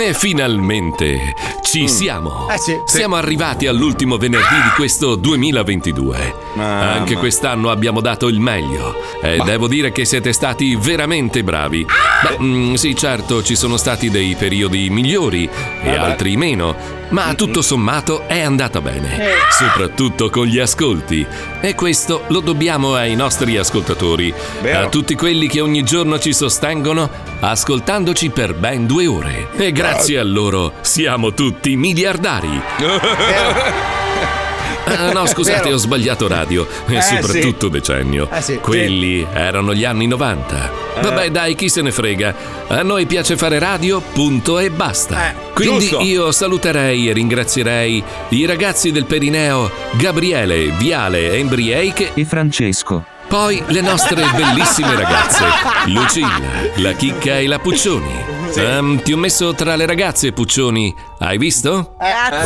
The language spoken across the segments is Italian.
E finalmente ci siamo. Eh sì. Siamo arrivati all'ultimo venerdì di questo 2022. Mamma. Anche quest'anno abbiamo dato il meglio. E devo dire che siete stati veramente bravi. Beh, mm, sì, certo, ci sono stati dei periodi migliori e altri meno. Ma tutto sommato è andata bene. Soprattutto con gli ascolti. E questo lo dobbiamo ai nostri ascoltatori. Vero. A tutti quelli che ogni giorno ci sostengono ascoltandoci per ben due ore. E grazie a loro siamo tutti miliardari. Ah, no, scusate, Vero. ho sbagliato radio e Eh, soprattutto decennio. Eh, sì. Quelli erano gli anni 90. Eh. Vabbè, dai, chi se ne frega. A noi piace fare radio, punto e basta. Eh, Quindi giusto. io saluterei e ringrazierei i ragazzi del Perineo, Gabriele, Viale, Embriake e Francesco. Poi le nostre bellissime ragazze, Lucilla, la Chicca e la Puccioni. Ehm, ti ho messo tra le ragazze, Puccioni. Hai visto?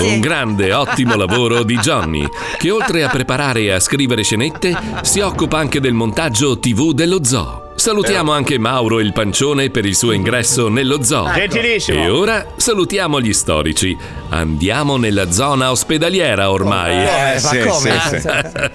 Un grande, ottimo lavoro di Johnny, che oltre a preparare e a scrivere scenette, si occupa anche del montaggio TV dello zoo. Salutiamo anche Mauro il Pancione per il suo ingresso nello zoo. Gentilissimo. E ora salutiamo gli storici. Andiamo nella zona ospedaliera ormai. Eh, ma come? sì, sì.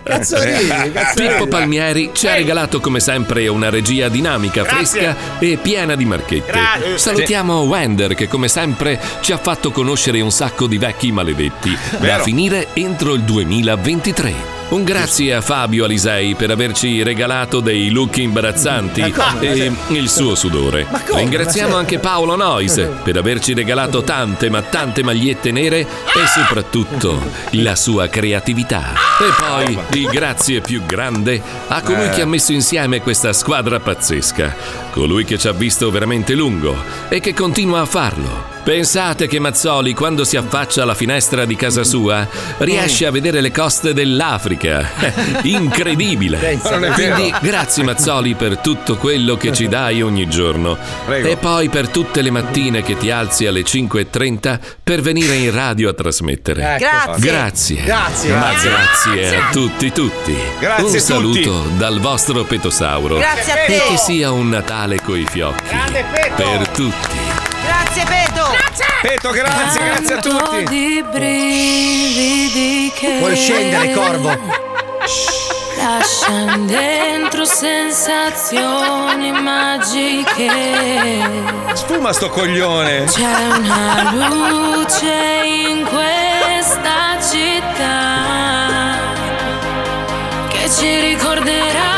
Cazzo ridi, cazzo Pippo. Palmieri ci ha regalato come sempre una regia dinamica, fresca e piena di marchette. Grazie. Salutiamo Wender che come sempre ci ha fatto conoscere un sacco di vecchi maledetti da Vero. finire entro il 2023. Un grazie a Fabio Alisei per averci regalato dei look imbarazzanti e il suo sudore. Ringraziamo anche Paolo Nois per averci regalato tante ma tante magliette nere e soprattutto la sua creatività. E poi il grazie più grande a colui che ha messo insieme questa squadra pazzesca, colui che ci ha visto veramente lungo e che continua a farlo. Pensate che Mazzoli, quando si affaccia alla finestra di casa sua, riesce a vedere le coste dell'Africa. Incredibile! Quindi grazie Mazzoli per tutto quello che ci dai ogni giorno. Prego. E poi per tutte le mattine che ti alzi alle 5.30 per venire in radio a trasmettere. Ecco. Grazie. Grazie. Grazie. Ma grazie a tutti tutti. Grazie un saluto dal vostro Petosauro. Grazie a E che te. sia un Natale coi fiocchi. Per tutti. Grazie Peto. Peto, grazie, grazie a tutti. di brividi che Puoi scendere, Corvo. lasciano dentro sensazioni magiche. Sfuma sto coglione. C'è una luce in questa città che ci ricorderà.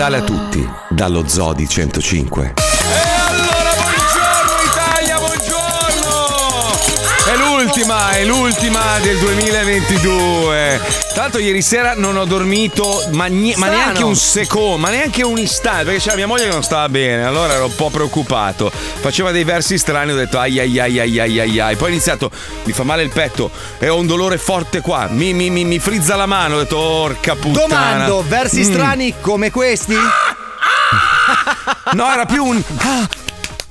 Natale a tutti dallo Zoo di 105. E allora buongiorno Italia, buongiorno! È l'ultima, è l'ultima del 2022. Tra l'altro ieri sera non ho dormito, ma, ni- ma neanche un secondo, ma neanche un istante, perché c'era mia moglie che non stava bene, allora ero un po' preoccupato. Faceva dei versi strani, ho detto ai ai ai ai ai ai ai. Poi ho iniziato, mi fa male il petto e ho un dolore forte qua, mi, mi, mi, mi frizza la mano, ho detto orca puttana. Domando, versi Mm. strani come questi? No, era più un.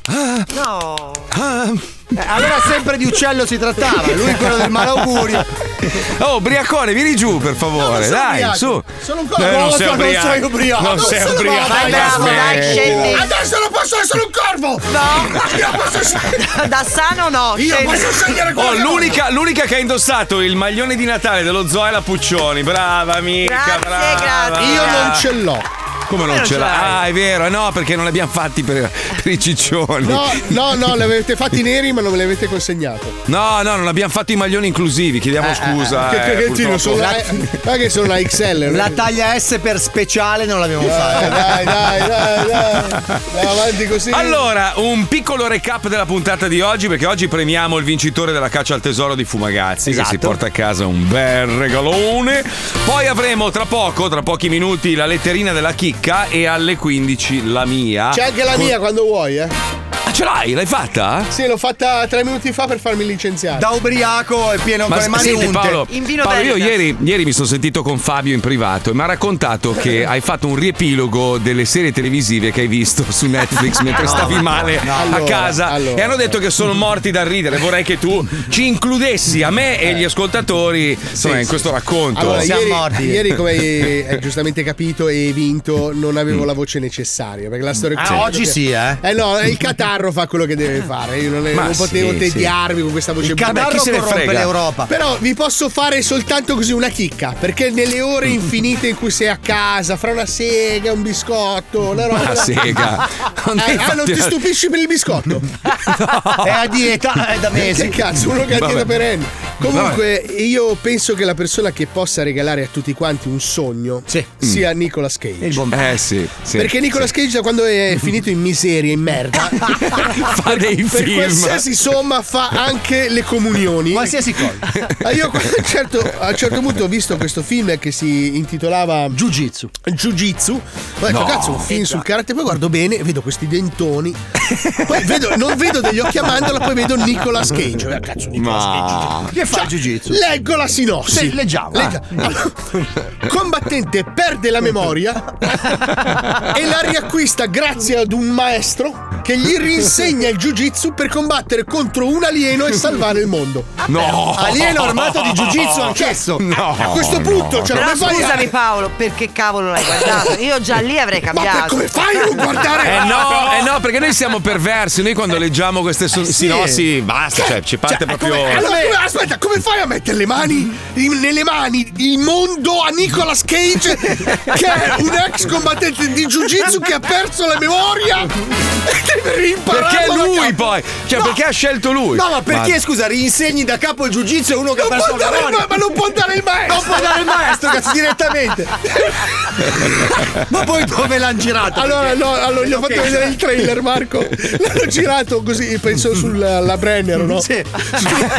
ah, No. ah. Eh, allora sempre di uccello si trattava, lui quello del malaugurio. Oh, Briacone, vieni giù per favore, sono dai, ubriaco. su. Sono un corvo. Eh, non No, sei non ubriaco. sei ubriaco. Non Non sei sono ubriaco. Vai, dai, bravo, dai, scendi. Adesso non posso essere un corvo! No. Io posso essere. Da sano no. Io scendi. posso scegliere quello Oh, l'unica, l'unica che ha indossato il maglione di Natale dello zoo è la Puccioni. Brava amica, Grazie, brava. grazie. Io non ce l'ho. Come non non ce l'ha? l'hai? Ah, è vero, eh, no, perché non li abbiamo fatti per, per i ciccioni. No, no, no, li avete fatti neri, ma non me li avete consegnato. No, no, non abbiamo fatto i maglioni inclusivi, chiediamo scusa. che eh, cretino, purtroppo. sono la, ma che sono la XL. La taglia S per speciale non l'abbiamo fatta. Dai, dai, dai, dai. Vai avanti così. Allora, un piccolo recap della puntata di oggi, perché oggi premiamo il vincitore della caccia al tesoro di Fumagazzi, che si Esatto. porta a casa un bel regalone. Poi avremo tra poco, tra pochi minuti, la letterina della chicca e alle 15 la mia. C'è anche la Con- mia quando vuoi, eh. Ah, ce l'hai? L'hai fatta? Sì, l'ho fatta tre minuti fa per farmi licenziare. Da ubriaco e pieno con le mani senti, unte. Paolo, In vino Paolo, io ieri, ieri mi sono sentito con Fabio in privato e mi ha raccontato che hai fatto un riepilogo delle serie televisive che hai visto su Netflix mentre stavi male a Allora, casa allora. e hanno detto che sono morti dal ridere. Vorrei che tu ci includessi a me e gli ascoltatori insomma, in questo racconto. Allora, Siamo ieri, morti. ieri, come hai giustamente capito e vinto, non avevo la voce necessaria. Perché la storia Ah, oggi sì, eh. Eh no, il catarro fa quello che deve fare. Io non, Ma non potevo sì, tediarmi con questa voce Il brutta. catarro chi se ne corrompe frega? l'Europa. Però vi posso fare soltanto così una chicca. Perché nelle ore infinite in cui sei a casa, fra una sega, un biscotto, una roba. Ma sega. Non Eh, ah, non ti stupisci per il biscotto? È a dieta, è da Che mesi. cazzo, uno che ha Vabbè. dieta perenne. Comunque, io penso che la persona che possa regalare a tutti quanti un sogno Sì. sia Nicolas Cage. Il buon Eh sì, sì. Perché Nicolas Cage, da quando è finito in miseria, in merda, fa dei per film. qualsiasi somma fa anche le comunioni. Qualsiasi cosa. Ah, Io a un certo, a un certo punto ho visto questo film che si intitolava Jiu-jitsu. Jiu-Jitsu. Ho detto, cazzo, un film sul karate. Poi guardo bene, vedo questi dentoni. Poi vedo, non vedo degli occhi a mandorla, poi vedo Nicolas Cage. Eh, Cazzo, Nicolas Cage. Che fa il jiu-jitsu? Leggo la sinossi. Sì, leggiamo. Legga- Combattente perde la memoria e la riacquista grazie ad un maestro che gli rinsegna il jiu-jitsu per combattere contro un alieno e salvare il mondo. No! Alieno armato di jiu-jitsu anch'esso. No! A questo punto, cioè, Però come fai scusami Paolo, perché cavolo l'hai guardato? Io già lì avrei Ma cambiato. come fai a non guardare? Eh no, eh no, perché noi siamo perversi. Noi quando leggiamo queste so- sinossi, basta, cioè ci parte proprio. Come- allora, come- aspetta, come fai a mettere le mani in- nelle mani il mondo a Nicolas Cage, che è un ex combattente di jiu-jitsu che ha perso la memoria? Perché lui poi? Cioè, No. perché ha scelto lui? No, ma perché, scusa, rinsegni da capo il jiu-jitsu e uno che ha Non perso può la ma, ma non può dare il maestro! Non puoi dare il maestro, cazzo, direttamente. ma poi dove l'hanno girato? Allora, no, allora gli ho fatto vedere il trailer, Marco. L'hanno girato così, penso sulla Brennero, no? Sì.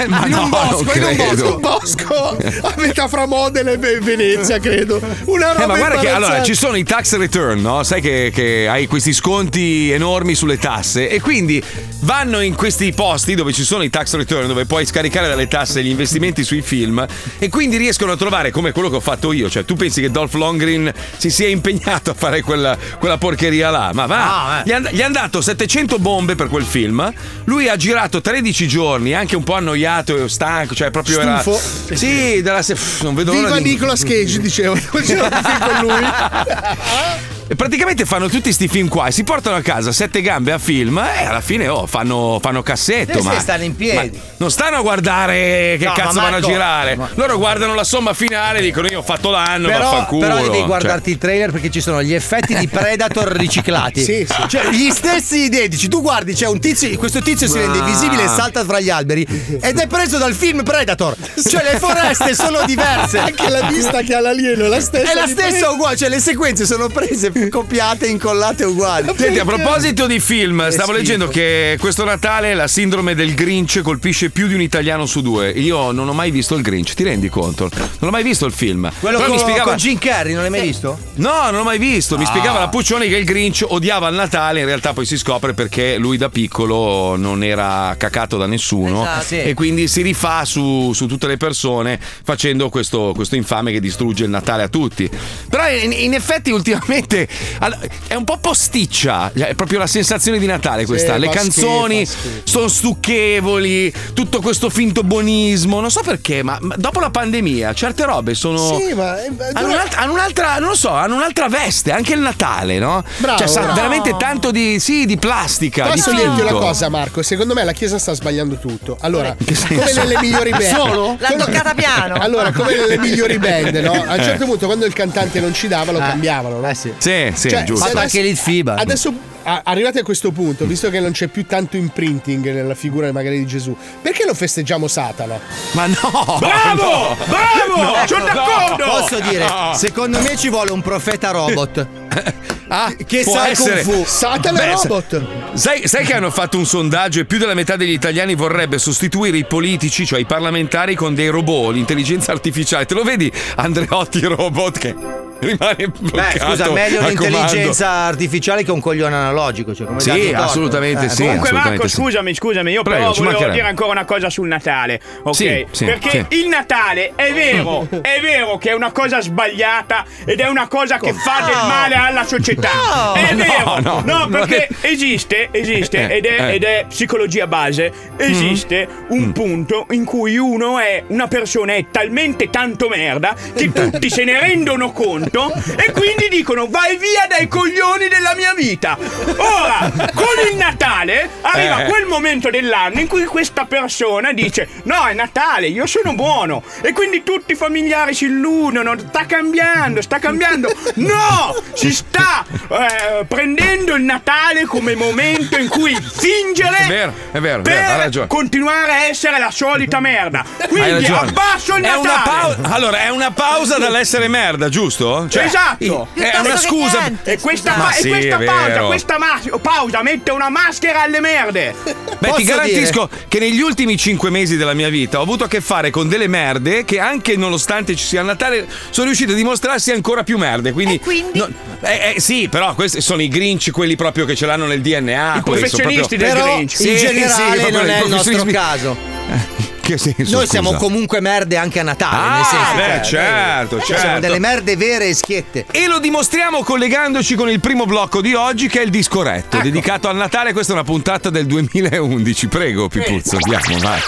Ma in no, un bosco, in un bosco. Un bosco a metà fra Modena e Ve- Venezia, credo. Una roba Eh, ma guarda che allora ci sono i tax return, no? Sai che, che hai questi sconti enormi sulle tasse e quindi vanno in questi posti dove ci sono i tax return, dove puoi scaricare dalle tasse gli investimenti sui film e quindi riescono a trovare come quello che ho fatto io. Cioè, tu pensi che Dolph Lundgren si sia impegnato a fare quella, quella porcheria là? Ma va! Ah, eh. Gli han- gli hanno dato 700 bombe per quel film. Lui ha girato 13 giorni, anche un po' annoiato e stanco, cioè proprio era. Stufo. Sì, della se- non vedo l'ora Viva di Nicolas Cage, dicevo. Facevo un film con lui. E praticamente fanno tutti sti film qua e si portano a casa sette gambe a film e alla fine oh, fanno, fanno cassetto. Sì, ma stanno in piedi. ma non stanno a guardare che No, cazzo ma vanno a Marco- girare. ma- Loro guardano la somma finale e dicono io ho fatto l'anno, Però, vaffanculo. però devi Cioè, guardarti il trailer perché ci sono gli effetti di Predator riciclati. Sì, sì. Cioè, gli stessi identici. Tu guardi, c'è un tizio, questo tizio si rende invisibile e salta fra gli alberi ed è preso dal film Predator. Cioè, le foreste sono diverse. Anche la vista che ha l'alieno è la stessa. È la stessa uguale, cioè le sequenze sono prese, copiate, incollate uguali. Senti, a proposito di film, stavo schifo. leggendo che questo Natale la sindrome del Grinch colpisce più di un italiano su due. Io non ho mai visto il Grinch, ti rendi conto? Non ho mai visto il film. Quello Però con, mi spiegava con Jim Carrey, non l'hai mai visto? No, non l'ho mai visto. Mi Ah. spiegava la Puccioni che il Grinch odiava il Natale. In realtà poi si scopre perché lui da piccolo non era cacato da nessuno. Esatto. Sì. E quindi si rifà su, su tutte le persone facendo questo, questo infame che distrugge il Natale a tutti. Però in, in effetti ultimamente Allora, è un po' posticcia, cioè, è proprio la sensazione di Natale questa. Sì, Le canzoni sono stucchevoli, tutto questo finto buonismo. Non so perché, ma, ma dopo la pandemia certe robe sono. Sì, ma. eh, Hanno, un'altra, hanno un'altra- non lo so, hanno un'altra veste, anche il Natale, no? Bravo. Cioè, sa No. veramente tanto di, sì, di plastica. Posso di dirti una cosa, Marco? Secondo me la Chiesa sta sbagliando tutto. Allora, come nelle migliori band. Solo? L'ha toccata piano. Allora, come nelle migliori band, no? A un certo punto, quando il cantante non ci dava, lo cambiavano. No? Eh sì. Sì, sì, Cioè, giusto. Fatto anche l'Il FIBA. Adesso, a- arrivati a questo punto, visto che non c'è più tanto imprinting nella figura magari di Gesù, perché non festeggiamo Satana? Ma no! Bravo! Bravo! No, Sono no. d'accordo! Posso dire, secondo me ci vuole un profeta robot. Ah, Che sa essere. Kung Fu. Satana Beh, Robot! Sai, sai che hanno fatto un sondaggio e più della metà degli italiani vorrebbe sostituire i politici, cioè i parlamentari, con dei robot, l'intelligenza artificiale. Te lo vedi Andreotti robot che rimane bloccato Beh, scusa, meglio a un'intelligenza artificiale che un coglione analogico. Cioè, come Sì, assolutamente Eh, sì. Comunque assolutamente Marco, sì. scusami, scusami, io Prego, però volevo dire ancora una cosa sul Natale, ok? Sì, sì, Perché il Natale è vero, è vero che è una cosa sbagliata ed è una cosa che fa del male alla società. No. È No, vero. no, No, non perché esiste, esiste Eh, ed è, eh. ed è psicologia base, esiste un Mm. punto in cui uno è una persona è talmente tanto merda che tutti se ne rendono conto e quindi dicono vai via dai coglioni della mia vita. Ora, con il Natale arriva Eh. quel momento dell'anno in cui questa persona dice no è Natale, io sono buono e quindi tutti i familiari si illudono, sta cambiando, sta cambiando. No, si sta eh, prendendo il Natale come momento in cui fingere È vero, è vero, è per vero, hai ragione. continuare a essere la solita merda. Hai Quindi ragione. abbasso il È una Natale. pausa. Allora, è una pausa dall'essere merda, giusto? Cioè, Esatto. È una scusa. E questa, pa- Ma e sì, questa è pausa, vero. Questa mas- pausa mette una maschera alle merde. Beh, ti garantisco che negli ultimi cinque mesi della mia vita ho avuto a che fare con delle merde che anche nonostante ci sia Natale sono riuscite a dimostrarsi ancora più merde. Quindi, E quindi? no- eh, eh, sì, però questi sono i Grinch, quelli proprio che ce l'hanno nel DNA. I professionisti proprio- del Però Grinch. Sì, in sì, generale proprio non i è il nostro caso. Che senso? Noi siamo scusa? comunque merde anche a Natale. Ah, nel senso, beh, cioè, certo, noi certo. Siamo delle merde vere e schiette. E lo dimostriamo collegandoci con il primo blocco di oggi che è il disco retto, Ecco. dedicato al Natale. Questa è una puntata del 2011. Prego, Pipuzzo, andiamo, vai.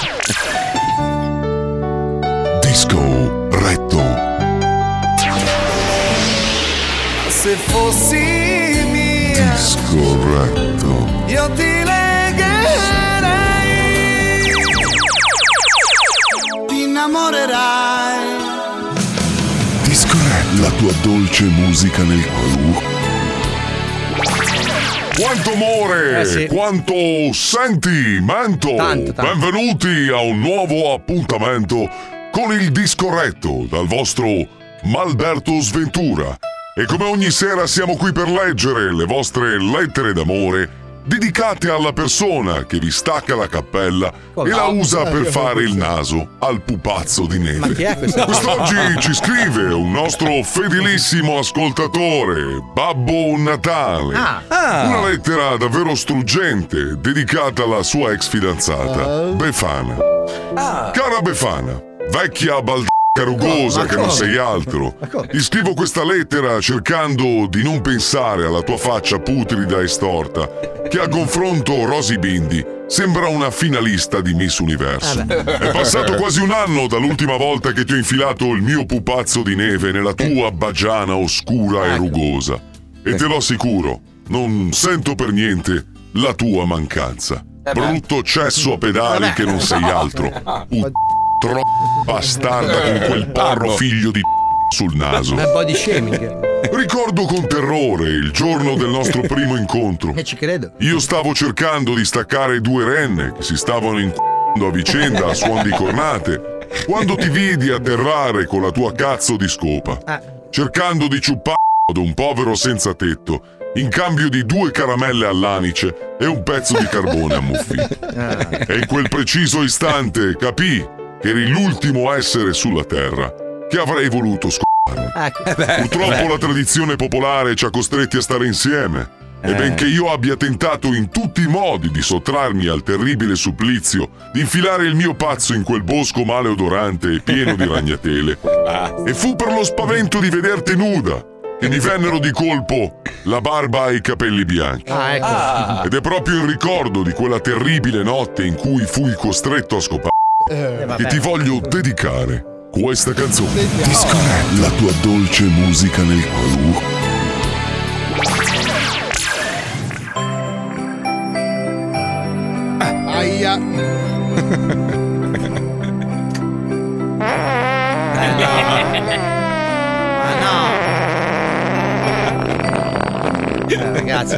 Disco retto. Se fossi mia, Disco retto. io ti innamorerai. Disco. La tua dolce musica nel cuore. Quanto amore, Eh sì. quanto sentimento. Tanto, tanto. Benvenuti a un nuovo appuntamento con il disco retto dal vostro Malberto Sventura. E come ogni sera siamo qui per leggere le vostre lettere d'amore dedicate alla persona che vi stacca la cappella e la usa per fare il naso al pupazzo di neve. Quest'oggi ci scrive un nostro fedelissimo ascoltatore, Babbo Natale. Ah. Una lettera davvero struggente dedicata alla sua ex fidanzata, Befana. Cara Befana, vecchia baldaca rugosa che non sei altro, ti scrivo questa lettera cercando di non pensare alla tua faccia putrida e storta, che a confronto Rosy Bindi sembra una finalista di Miss Universo. È passato quasi un anno dall'ultima volta che ti ho infilato il mio pupazzo di neve nella tua bagiana oscura e rugosa. E te lo assicuro, non sento per niente la tua mancanza. Brutto cesso a pedali che non sei altro. Put- troppo bastarda con quel porro figlio di sul naso. Un po' di shaming. Ricordo con terrore il giorno del nostro primo incontro. E ci credo. Io stavo cercando di staccare due renne che si stavano inc***ando a vicenda a suon di cornate quando ti vidi atterrare con la tua cazzo di scopa, cercando di ciuppare ad un povero senza tetto in cambio di due caramelle all'anice e un pezzo di carbone a muffì. E in quel preciso istante capì eri l'ultimo essere sulla terra che avrei voluto scoparmi. Ecco. Purtroppo la tradizione popolare ci ha costretti a stare insieme. E benché io abbia tentato in tutti i modi di sottrarmi al terribile supplizio di infilare il mio pazzo in quel bosco maleodorante e pieno di ragnatele, e fu per lo spavento di vederti nuda che mi vennero di colpo la barba e i capelli bianchi. Ah, ecco. Ed è proprio in ricordo di quella terribile notte in cui fui costretto a scopare che ti voglio dedicare questa canzone. Disco la tua dolce musica nel cuore. Aia. Ma no. Eh, ragazzi,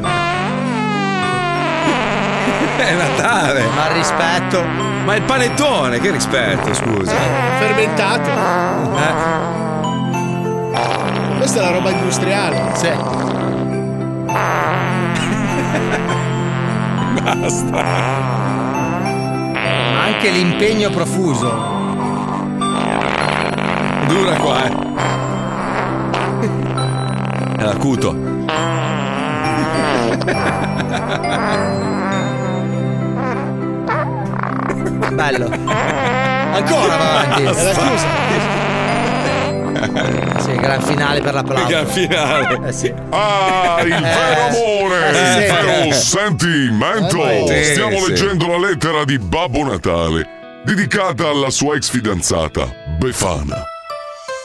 È Natale. ma rispetto. Ma il panettone, che rispetto, scusa. Fermentato. Questa è la roba industriale. Sì. Basta. Ma anche l'impegno profuso. Dura qua, eh. È l'acuto. Bello. Ancora va avanti. Sì, gran finale per l'applauso. Gran finale. Eh sì. Ah, il vero amore, Eh, il sì. vero sentimento. Sì, Stiamo sì. leggendo la lettera di Babbo Natale, dedicata alla sua ex fidanzata, Befana.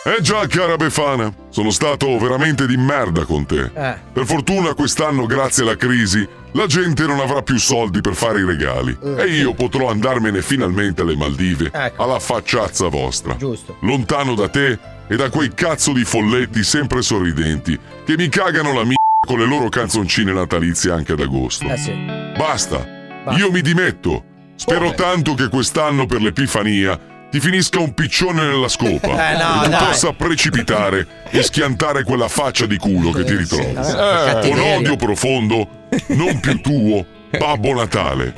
Eh già, cara Befana, sono stato veramente di merda con te. Eh. Per fortuna quest'anno, grazie alla crisi, la gente non avrà più soldi per fare i regali. E io potrò andarmene finalmente alle Maldive, Ecco. alla facciazza vostra. Giusto. Lontano da te e da quei cazzo di folletti sempre sorridenti che mi cagano la m***a con le loro canzoncine natalizie anche ad agosto. Eh sì. Basta. Io mi dimetto. Spero tanto che quest'anno per l'Epifania ti finisca un piccione nella scopa Eh, no, e tu dai. possa precipitare e schiantare quella faccia di culo che ti ritrovi. Eh, Con cattiveria. odio profondo, non più tuo, Babbo Natale.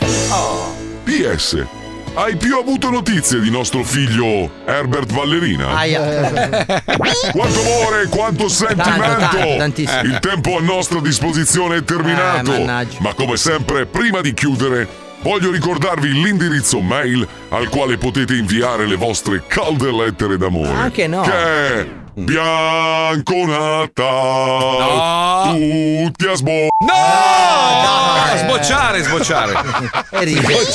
PS. Hai più avuto notizie di nostro figlio Herbert Ballerina? Aia. Quanto amore, quanto sentimento! tanto, tantissimo. Il tempo a nostra disposizione è terminato. Eh, mannaggia. ma come sempre, prima di chiudere, voglio ricordarvi l'indirizzo mail al quale potete inviare le vostre calde lettere d'amore. Anche no. Che è Bianco Natale. Tutti a sbo. No! Sbocciare, sbocciare. E ride.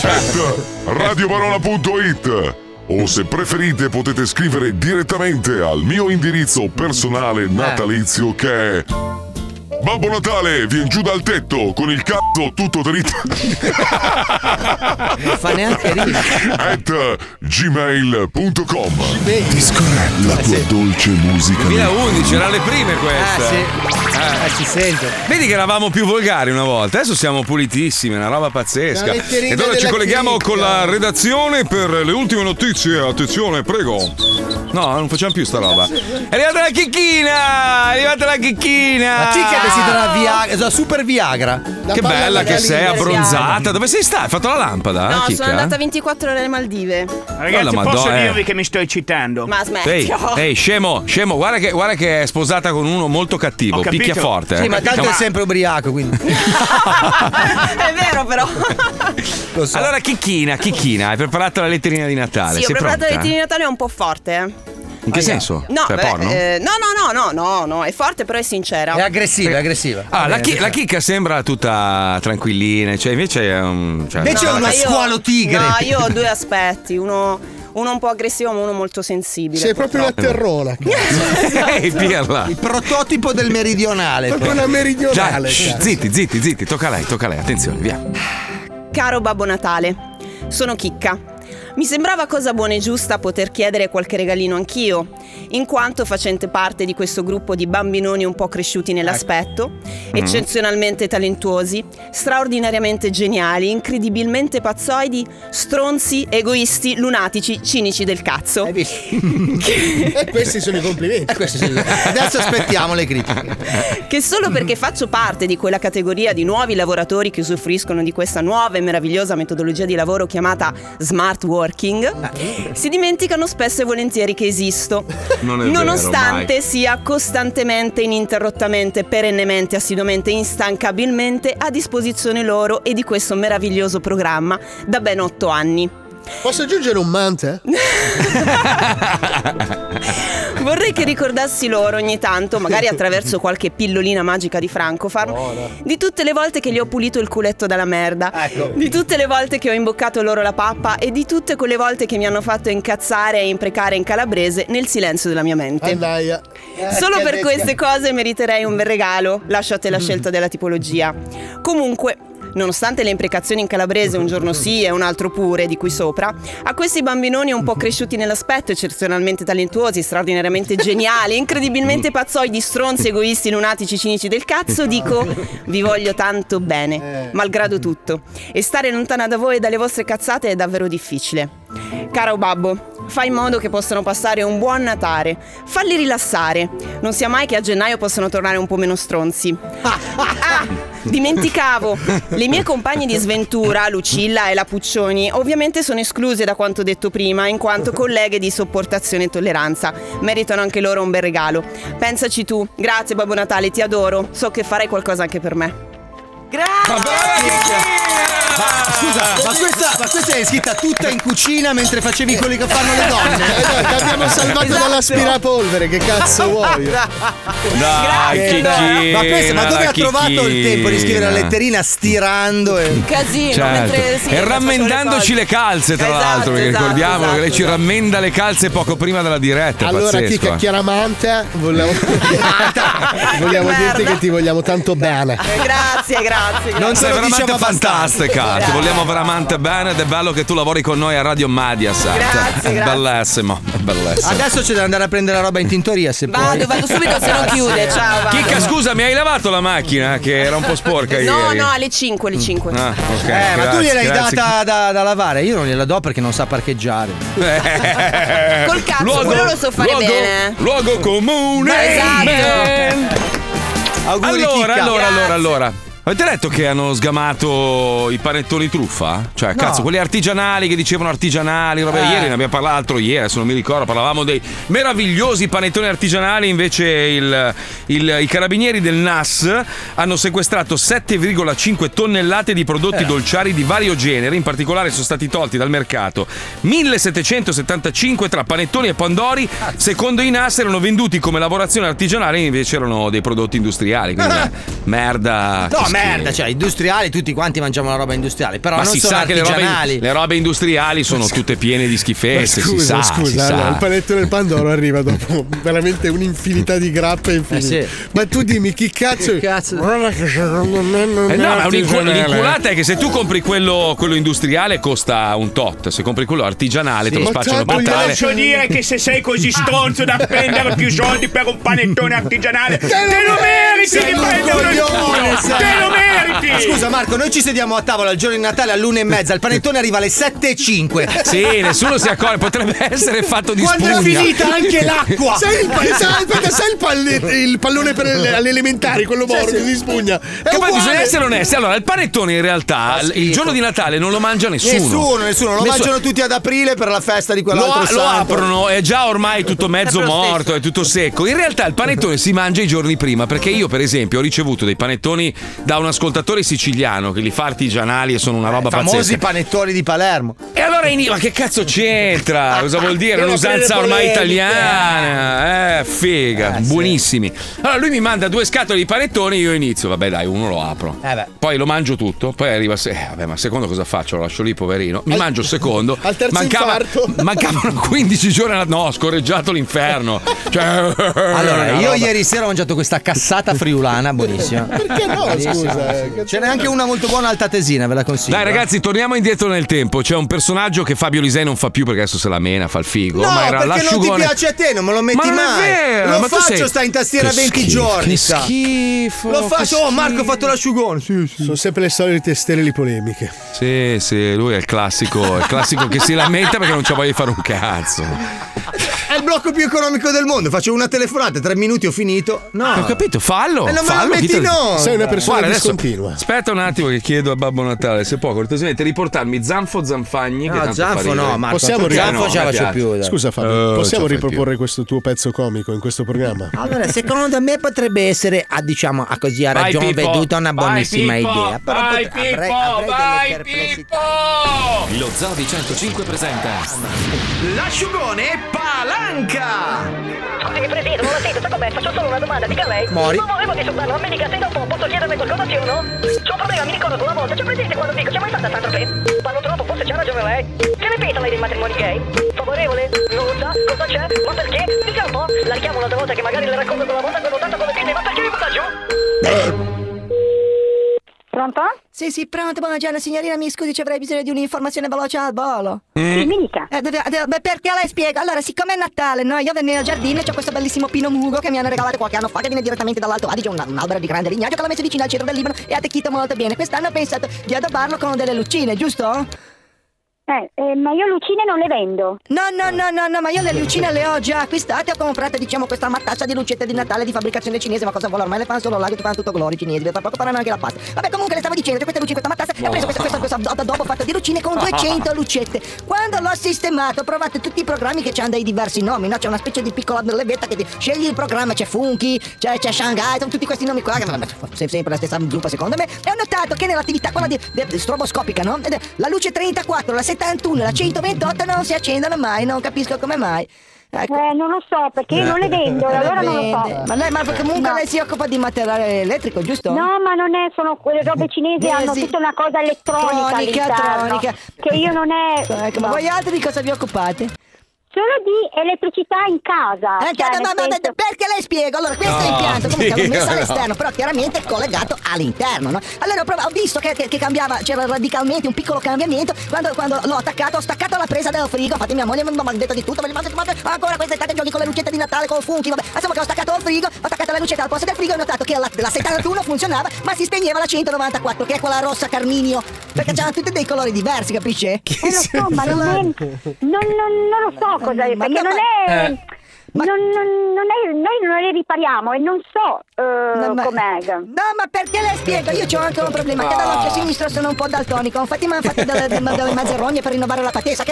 radiobarona.it o se preferite potete scrivere direttamente al mio indirizzo personale natalizio che è Babbo Natale, vien giù dal tetto con il cazzo tutto dritto Non fa neanche ridere. at gmail.com Disco la tua dolce musica nel 2011, erano le prime queste. Eh sì. Eh, si sente. Vedi che eravamo più volgari una volta, adesso siamo pulitissimi, è una roba pazzesca. Ed ora ci colleghiamo chicca. con la redazione per le ultime notizie. Attenzione, prego. No, non facciamo più sta roba. È arrivata la chicchina! È arrivata la chicchina! La chicca da Viagra, super Viagra. Che palla bella che sei, abbronzata. Dove sei stata? Hai fatto la lampada? No, chicca? sono andata 24 ore alle Maldive. Ragazzi, la posso Madonna, eh. dirvi che mi sto eccitando? Ma Ehi, smettila. ehi, scemo, scemo, guarda che, guarda che è sposata con uno molto cattivo, Ho capito. picchia forte. Sì, eh. ma tanto è sempre ubriaco, quindi. è vero, però. Lo so. Allora, Chicchina, Chicchina, hai preparato la letterina di Natale? Sì, ho Sei preparato pronta? le lettine di Natale un po' forte. eh. In che senso? No, cioè, porno? eh, no, no, no, no, no, no, è forte, però è sincera. È aggressiva, è aggressiva. Ah, la, chi- la chicca sembra tutta tranquillina, cioè invece è un. Cioè, Invece è una ma io- squalo tigre. No, io ho due aspetti, uno, uno un po' aggressivo ma uno molto sensibile. Sei proprio una terrona. Ehi, pirla. Il prototipo del meridionale. Proprio una meridionale. Shh, zitti, zitti, zitti, tocca a lei, tocca a lei, attenzione, via. Caro Babbo Natale, sono chicca. Mi sembrava cosa buona e giusta poter chiedere qualche regalino anch'io, in quanto facente parte di questo gruppo di bambinoni un po' cresciuti nell'aspetto, eccezionalmente talentuosi, straordinariamente geniali, incredibilmente pazzoidi, stronzi, egoisti, lunatici, cinici del cazzo. Hai visto? E questi sono i complimenti. Adesso aspettiamo le critiche. che solo perché faccio parte di quella categoria di nuovi lavoratori che usufruiscono di questa nuova e meravigliosa metodologia di lavoro chiamata smart working, si dimenticano spesso e volentieri che esisto. Non è vero, nonostante mai. sia costantemente, ininterrottamente, perennemente, assiduamente, instancabilmente a disposizione loro e di questo meraviglioso programma da ben otto anni. Posso aggiungere un mante? Vorrei che ricordassi loro ogni tanto, magari attraverso qualche pillolina magica di Francofarm, di tutte le volte che gli ho pulito il culetto dalla merda, di tutte le volte che ho imboccato loro la pappa e di tutte quelle volte che mi hanno fatto incazzare e imprecare in calabrese nel silenzio della mia mente. Andaia. Solo per queste cose meriterei un bel regalo, lascio a te la scelta della tipologia. Comunque, nonostante le imprecazioni in calabrese un giorno sì e un altro pure, di cui sopra, a questi bambinoni un po' cresciuti nell'aspetto, eccezionalmente talentuosi, straordinariamente geniali, incredibilmente pazzoidi, stronzi, egoisti, lunatici, cinici del cazzo, dico vi voglio tanto bene, malgrado tutto. E stare lontana da voi e dalle vostre cazzate è davvero difficile. Caro babbo, fai in modo che possano passare un buon Natale. Falli rilassare. Non sia mai che a gennaio possano tornare un po' meno stronzi. Ah, dimenticavo. Le mie compagne di sventura, Lucilla e la Puccioni, ovviamente sono escluse da quanto detto prima, in quanto colleghe di sopportazione e tolleranza. Meritano anche loro un bel regalo. Pensaci tu. Grazie Babbo Natale, ti adoro. So che farai qualcosa anche per me. Ma scusa, ma questa, ma questa è scritta tutta in cucina mentre facevi quelli che fanno le donne. Eh, dai, ti abbiamo salvato Esatto. dall'aspirapolvere, che cazzo vuoi? Dai, Che Chicchi. Ma, questa, ma dove ha trovato il tempo di scrivere la letterina? stirando? E... Casino, Certo. e rammendandoci le calze, tra Esatto, l'altro, perché esatto, ricordiamolo che esatto, lei ci rammenda le calze poco prima della diretta. Allora, Chica, eh. chiaramente volevo, vogliamo Che dirti che ti vogliamo tanto bene. Eh, Grazie, grazie. Non grazie. sei veramente diciamo fantastica, ti vogliamo veramente bene ed è bello che tu lavori con noi a Radio Mediaset. Grazie, È grazie. bellissimo, è bellissimo. Adesso c'è da andare a prendere la roba in tintoria se puoi. Vado, vado subito se non chiude. Ciao, vado. Chicca, scusa, mi hai lavato la macchina che era un po' sporca No, ieri. no, alle 5, alle 5. Ah, ok. Eh, ma tu grazie, gliel'hai grazie. data da, da lavare, io non gliela do perché non sa parcheggiare. Col cazzo, quello lo so fare luogo, bene. Luogo comune. Ma esatto. Auguri, Allora, allora, allora, Grazie. allora. Avete letto che hanno sgamato i panettoni truffa? Cioè, cazzo, quelli artigianali che dicevano artigianali, roba. Eh. Ieri ne abbiamo parlato l'altro ieri, adesso non mi ricordo, parlavamo dei meravigliosi panettoni artigianali, invece il- il- i carabinieri del NAS hanno sequestrato 7,5 tonnellate di prodotti Eh. dolciari di vario genere, in particolare sono stati tolti dal mercato 1775 tra panettoni e pandori, secondo i NAS erano venduti come lavorazione artigianale, invece erano dei prodotti industriali, quindi Ah. merda. No, merda, cioè industriali, tutti quanti mangiamo la roba industriale, però Ma non si sono sa che le robe, le robe industriali sono tutte piene di Ma schifezze, si scusa, sa, scusa, si allora, sa. il panettone del Pandoro arriva dopo veramente un'infinità di grappe infinite. Eh sì. Ma tu dimmi chi cazzo. Che cazzo? Guarda che secondo me non Eh no, ma l'inculata è che se tu compri quello, quello industriale costa un tot, se compri quello artigianale te lo Ma spacciano per gli tale. Posso dire che se sei così stronzo da spendere più soldi per un panettone artigianale, te lo meriti di un prendere sei. Te lo meriti! Scusa Marco, noi ci sediamo a tavola il giorno di Natale all'una e mezza, il panettone arriva alle sette e cinque. Sì, nessuno si accorge, potrebbe essere fatto di Quando è spugna. finita anche l'acqua. Sai il, pa- sai, aspetta, sai il, palle- il pallone per le, alle elementari, quello morbido di spugna? È Che poi bisogna essere onesti. Allora, il panettone in realtà l- il giorno di Natale non lo mangia nessuno. Nessuno, nessuno, lo Nessuno. mangiano tutti ad aprile per la festa di Lo, quell'altro lo santo. aprono, è già ormai tutto mezzo morto, è tutto secco. In realtà il panettone si mangia i giorni prima, perché io, per esempio, ho ricevuto dei panettoni da un ascoltatore siciliano che li fa artigianali e sono una roba Famosi pazzesca. panettoni di Palermo. E allora in ma che cazzo c'entra? Cosa vuol dire? È un'usanza ormai italiana. Eh, figa, Eh, sì. buonissimi. Allora lui mi manda due scatole di panettoni, io inizio, vabbè dai, uno lo apro. Eh. Poi lo mangio tutto, poi arriva se- eh, vabbè, ma secondo cosa faccio? Lo lascio lì, poverino. Mi mangio il secondo. al terzo Mancava- infarto. mancavano 15 giorni. alla- No, ho scorreggiato l'inferno. Cioè, Allora, io roba- ieri sera ho mangiato questa cassata friulana, buonissima. Perché no, Buonissima. Scusa? eh, Ce n'è anche una molto buona alta tesina, ve la consiglio. Dai ragazzi, torniamo indietro nel tempo. C'è un personaggio che Fabio Lisei non fa più perché adesso se la mena, fa il figo. No, ma era perché non ti piace a te, non me lo metti Ma non è mai. vero, lo ma faccio, sei- sta in tastiera Che 20 schifo, giorni. che schifo. Lo faccio, oh Marco, ho fatto l'asciugone. Sì, sì. Sono sempre le solite stelle di polemiche. Sì, sì, lui è il classico, è il classico che si lamenta perché non c'ha voglia di fare un cazzo. È il blocco più economico del mondo. Faccio una telefonata, tre minuti ho finito. No. Ho capito, fallo. E non me lo fallo, metti no. Sei una persona adesso, discontinua. ma. Aspetta un attimo che chiedo a Babbo Natale se può cortesemente riportarmi Zanfo Zanfagni. che No, tanto Zanfo no, Marco, Possiamo Zanfo no, ce la faccio più. dai. Scusa Fabio, Oh, possiamo riproporre questo tuo pezzo comico in questo programma? Allora, secondo me potrebbe essere, a, diciamo, a così a Vai, ragion Pippo. veduta una Vai, buonissima Pippo. idea. Però Vai, pot- avrei, Pippo, avrei vai, delle perplessità. Lo Zoo di 105 presenta L'asciugone palanca! Non la sento, sta con me, faccio solo una domanda, dica lei. Mori. Non volevo disturbarlo, a me dica se dopo posso chiederle qualcosa sì o no? C'ho un problema, mi ricordo una volta, c'è presente quando dico, c'è mai stata Sandra che parlo troppo, forse c'ha ragione lei. Che ne pensa lei dei matrimoni gay? Favorevole? Non lo sa? Cosa c'è? Ma perché? Dica un po', la richiamo un'altra volta che magari le racconto quella volta quando tanto come tiene, ma perché mi butta giù? Pronto? Sì, sì, pronto, buongiorno signorina, mi scusi, ci avrei bisogno di un'informazione veloce al volo. Sì, mi dica. Eh, deve- deve- beh, perché lei spiega? Allora, siccome è Natale, no? Io nel giardino c'ho questo bellissimo pino mugo che mi hanno regalato qualche anno fa, che viene direttamente dall'Alto Adige, un, un albero di grande lignaggio che l'ho messo vicino al centro del Libano e ha attecchito molto bene. Quest'anno ho pensato di addobbarlo con delle lucine, giusto? Eh, eh, ma io lucine non le vendo. No, no, no, no, no, ma io le lucine le ho già acquistate, ho comprato, diciamo, questa mattaccia di lucette di Natale di fabbricazione cinese, ma cosa vuole? Ormai le fanno solo là, che fanno tutto colori cinesi, tra poco faranno anche la pasta. Vabbè, comunque le stavo dicendo, c'è questa luce, questa mattaccia, e ho preso questa, questa, questa addobbo fatto di lucine con 200 lucette. Quando l'ho sistemato, ho provato tutti i programmi che hanno dei diversi nomi, no? C'è una specie di piccola levetta che ti scegli il programma, c'è Funky, c'è, c'è Shanghai, sono tutti questi nomi qua, che vabbè, sempre la stessa zuppa secondo me, e ho notato che nell'attività quella di, di- di stroboscopica, no? Ed è La luce 34, la 71, la 128 non si accendono mai, non capisco come mai. Ecco. Eh, non lo so, perché io non le vendo, e le allora non lo so. Ma lei, ma comunque No. lei si occupa di materiale elettrico, giusto? No, ma non è, sono quelle robe cinesi, hanno tutta una cosa elettronica all'interno, elettronica. che io non è... Ecco, ma no. voi altri di cosa vi occupate? Solo di elettricità in casa. Eh, cioè, ma, ma- ma- senso- perché lei spiega? Allora, questo è No, l'impianto, comunque sì, l'ho messo no. all'esterno, però chiaramente collegato all'interno, no? Allora ho, provato- ho visto che, che- che cambiava, c'era radicalmente un piccolo cambiamento. Quando, quando l'ho attaccato, ho staccato la presa del frigo. Infatti, mia moglie mi ha detto di tutto. Ma ancora quest'estate giochi con le lucette di Natale, con funky. Vabbè, insomma, che ho staccato il frigo, ho attaccato la lucetta al posto del frigo e ho notato che la, la 71 funzionava, ma si spegneva la 194, che è quella rossa carminio. Perché c'erano tutti dei colori diversi, capisce? Eh, lo so, ma non, è, non, non- non lo so cosa Ma perché no, non ma- è... eh. non, non- non è- noi non le ripariamo e non so eh, No, ma- com'è. No, ma perché le spiego? Io ho anche un problema, che Ah. dall'occhio sinistro sono un po' daltonico. Infatti mi hanno fatto delle, delle, delle mezze rogne per rinnovare la patente.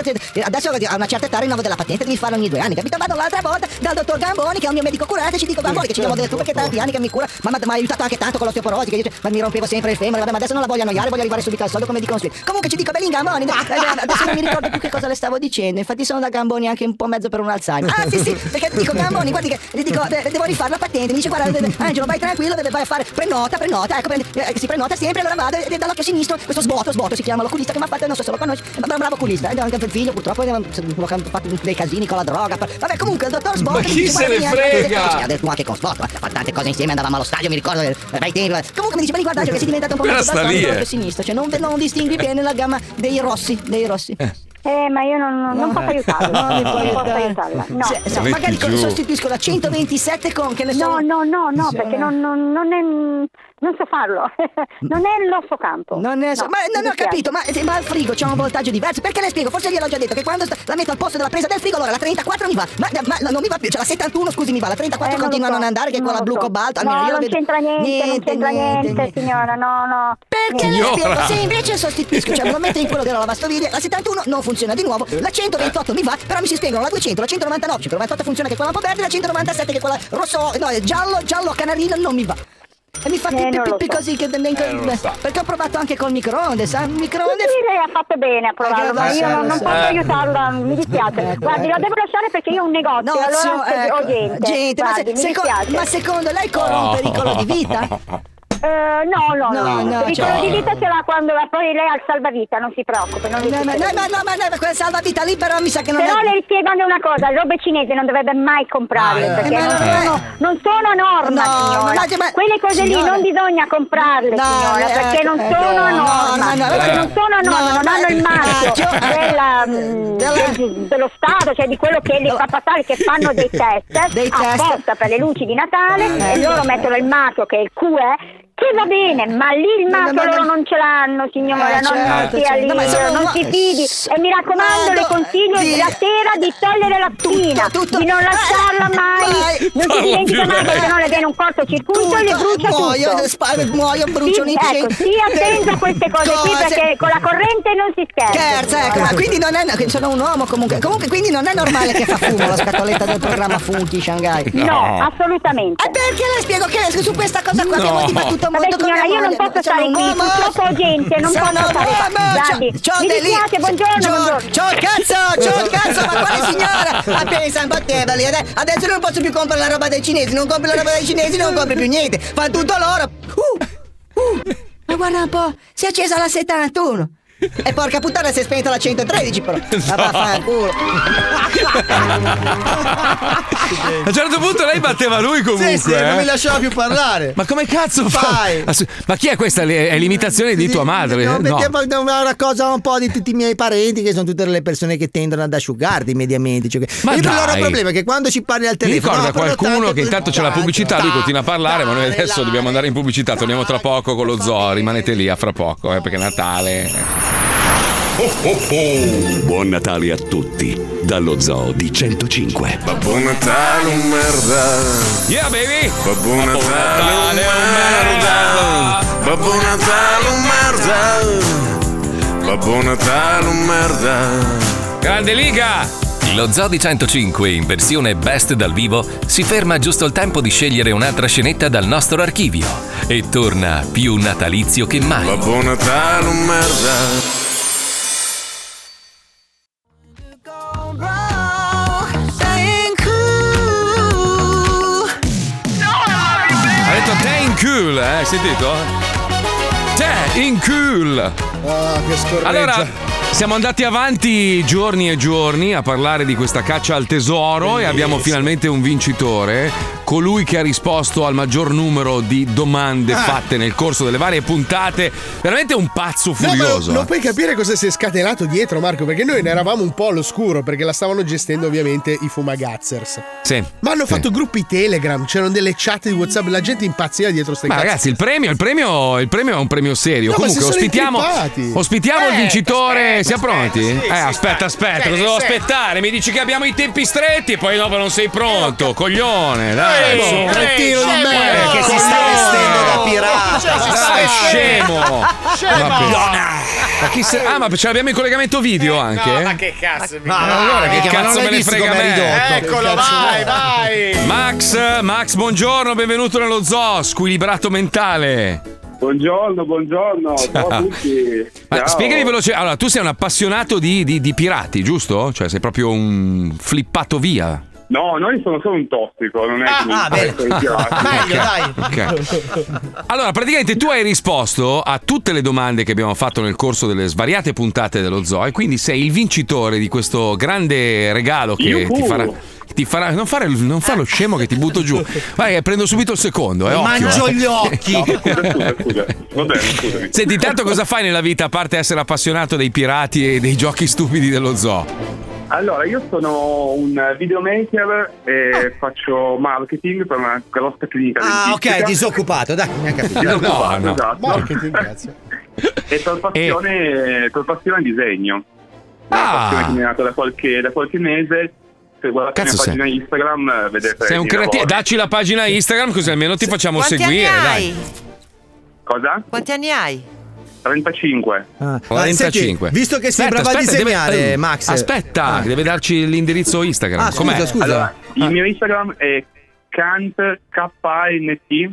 Adesso a una certa età rinnovo della patente, mi fanno ogni due anni, capito? Vado l'altra volta dal dottor Gamboni, che è il mio medico curante, ci dico Gamboni che ci devo detto perché tanti anni che mi cura, ma mi ha aiutato anche tanto con l'osteoporosi, che io ma mi rompevo sempre il femore, vabbè, ma adesso non la voglio annoiare, voglio arrivare subito al soldo come dicono Sweet. Comunque ci dico Belin Gamboni, adesso non mi ricordo più che cosa le stavo dicendo, infatti sono da Gamboni anche un po' mezzo per un Alzheimer. Ah sì sì, perché dico Gamboni, guardi che gli dico devo rifare la patente, mi dice guarda eh, Angelo vai tranquillo, deve vai a fare prenota, prenota, ecco prendi- eh, si prenota sempre, allora vado e dall'occhio sinistro, questo sboto, sboto si chiama l'oculista che mi ha fatto, non so se lo conosci, ma è un bravo oculista, eh, anche il figlio purtroppo eh, l'ho fatto dei casini con la droga, per- vabbè comunque il dottor Sboto Ma chi se ne frega? sì, ha detto anche con Sboto, ha fatto tante cose insieme, andavamo allo stadio, mi ricordo, eh, tempi, eh. comunque mi dice, ma guarda Angelo, che sei diventato un po' lì, eh. l'occhio sinistro, cioè non, non distingui bene la gamma dei rossi, dei rossi. Eh, ma io non, non- non posso aiutarla. No, non posso aiutarla. No. Se- Metti magari sostituisco la 127 con che ne so. No, no, no, no, perché non, non, non è, non so farlo. non è il nostro campo. Non ne so, No, ma non ho capito, ma, ma al frigo c'è un voltaggio diverso. Perché le spiego? Forse gliel'ho già detto che quando sta- la metto al posto della presa del frigo, allora la 34 mi va, ma, ma non mi va più, cioè la 71 scusi mi va, la 34 Eh, continua a so, non andare, che è non quella blu so. cobalto. No, almeno io la non vedo- c'entra niente, non c'entra niente, signora, no, no. Perché le spiego? Se invece sostituisco, cioè lo metto in quello della lavastoviglie, la 71 non funziona di nuovo, la 128 mi va, però mi si spengono la 200, la 199, 198 funziona che è quella un po' verde, la 197 che è quella rosso, no, è giallo, giallo canarino non mi va. E mi fa Eh, so. così che lo so. perché ho provato anche col microonde, sa? Il microonde Sì, lei ha fatto bene a provarlo, ma io non, non posso Eh. aiutarla, mi dispiace. Ecco, Guardi, la ecco. devo lasciare perché io ho un negozio, No, allora se- ecco, ho gente. ma, Guardi, se- mi seco- ma secondo lei corre un pericolo di vita? Eh, no, no, No, no, no, il pericolo cioè- di vita ce l'ha quando poi lei ha il salvavita, non si preoccupi, non No, no, ma, no, ma no, quella salvavita lì però mi sa che non Però è... le spiego una cosa, le robe cinesi non dovrebbe mai comprarle Ah, perché eh, non sono, non sono a norma, No, signora. ma- ma- Quelle cose lì signora. non bisogna comprarle, No, signora, eh, perché non eh, sono a no, norma. no, no, perché no, non sono a no, norma, non hanno il marchio eh. della, mm, Della- del- dello Stato, cioè di quello che li fa passare, che fanno dei test Dei test. apposta per le luci di Natale Eh. e loro mettono il marchio che è il QE Sì, va bene, ma lì il marchio loro non ce l'hanno, signora, Eh, non, non certo, sia lì, certo. Ma sono- non si fidi. E mi raccomando, le consiglio la sera di togliere la spina, di non lasciarla mai. Non Parla si dimentica mai lei. perché non le viene un cortocircuito e le brucia muoio, tutto. spa- muoio, bruciano Sì, i Ecco, stia attenta a queste cose qui Cose- perché con la corrente non si scherza. Scherza, ecco, ma quindi non è. Sono un uomo comunque. Comunque, quindi non è normale che fa fumo la scatoletta del programma Funky Shanghai. No, assolutamente. E perché le spiego che su questa cosa qua No. abbiamo dibattuto Vabbè, molto con signora, io non posso stare qui, purtroppo gente, non Sono posso stare Guardi, c'ho- c'ho mi dei- dispiace, buongiorno, c'ho- buongiorno. C'ho il cazzo, c'ho il cazzo, ma quale signora? Ma pensa un po' te, Bali, ade- adesso non posso più comprare la roba dei cinesi, non compri la roba dei cinesi, non compri più niente, fa tutto loro. Uh, uh, ma guarda un po', si è accesa la 71. E porca puttana si è spenta la 113 però. Ma vaffanculo. A un certo punto lei batteva lui comunque. Sì, sì, non eh. mi lasciava più parlare. Ma come cazzo fa? Fai. Ass- Ma chi è questa? È l'imitazione di tua madre? No, No. perché poi è una cosa un po' di tutti i miei parenti che sono tutte le persone che tendono ad asciugarti mediamente. Cioè Ma il loro problema è che quando ci parli al Mi telefono. ricorda no, però qualcuno tanto- che intanto c'è la pubblicità, lui continua a parlare, ma noi adesso dobbiamo andare in pubblicità. Torniamo tra poco con lo zoo. Rimanete lì a fra poco, eh, perché è Natale. Buon Natale a tutti dallo Zoo di 105. Babbo Natale, un merda. Yeah, baby! Babbo Natale, un merda. Babbo Natale, un merda. Babbo Natale, un merda. Grande Liga! Lo Zoo di 105 in versione best dal vivo si ferma giusto il tempo di scegliere un'altra scenetta dal nostro archivio e torna più natalizio che mai. Babbo Natale, un merda. Cool, eh? Hai sentito? Te in cool! Ah, che scorreggia. Allora, siamo andati avanti giorni e giorni a parlare di questa caccia al tesoro e abbiamo finalmente un vincitore. Colui che ha risposto al maggior numero di domande Ah. fatte nel corso delle varie puntate. Veramente un pazzo No, ma furioso. non puoi capire cosa si è scatenato dietro, Marco, perché noi ne eravamo un po' all'oscuro, perché la stavano gestendo ovviamente i fumagazzers. Sì. Ma hanno sì. fatto gruppi Telegram, c'erano delle chat di WhatsApp, la gente impazziva dietro ste Ma cazzo. ragazzi, il premio, il premio, il premio è un premio serio. No, ma Comunque, si sono ospitiamo, ospitiamo il Eh, vincitore. aspetta, Siamo aspetta, pronti? sì, eh, sì, aspetta, aspetta, cosa devo aspettare? Mi dici che abbiamo i tempi stretti e poi dopo non sei pronto. Coglione, dai. Eh, su. cretino di scemo, merda. eh, Che si sta vestendo da pirata. Dai, scemo. Scemo. Vabbè. Ma chi se- Ah, ma ce l'abbiamo in collegamento video anche? No, ma che cazzo? Ma allora che cazzo me ne frega me? Eccolo, vai, vai. Max, Max, buongiorno, benvenuto nello zoo, squilibrato mentale. Buongiorno, buongiorno, ciao a tutti. Ciao. spiegami veloce. Allora, tu sei un appassionato di, di- di pirati, giusto? Cioè, sei proprio un flippato via. No, noi sono solo un tossico, non è che mi ah, bene. Meglio, dai. Ok. Allora, praticamente tu hai risposto a tutte le domande che abbiamo fatto nel corso delle svariate puntate dello zoo e quindi sei il vincitore di questo grande regalo che Yuhu. ti farà. Ti farà non, fare, non fare lo scemo che ti butto giù. Vai, che prendo subito il secondo. Eh, occhio, Mangio eh. gli occhi. No, scusa, scusa, scusa. Va bene, scusami. Senti, intanto cosa fai nella vita a parte essere appassionato dei pirati e dei giochi stupidi dello zoo? Allora, io sono un videomaker e faccio marketing per una grossa clinica Ah, dentistica. ok, disoccupato, dai, mi ha capito. Disoccupato, No, no. esatto. Marketing, grazie. E per passione, per passione disegno. Una Ah. passione che mi è nata da qualche, da qualche mese. Se guardate Cazzo la mia pagina Instagram eh, vedete Sei un creativo. Dacci la pagina Instagram così almeno ti facciamo Quanti seguire. anni Dai. hai? Cosa? Quanti anni hai? 35. Ah, ma 45. senti, visto che sei Aspetta, brava a aspetta, disegnare, deve- Max. Aspetta, Ah. deve darci l'indirizzo Instagram. Ah, scusa, Com'è? scusa. Allora, il Ah. mio Instagram è Kant K-A-N-T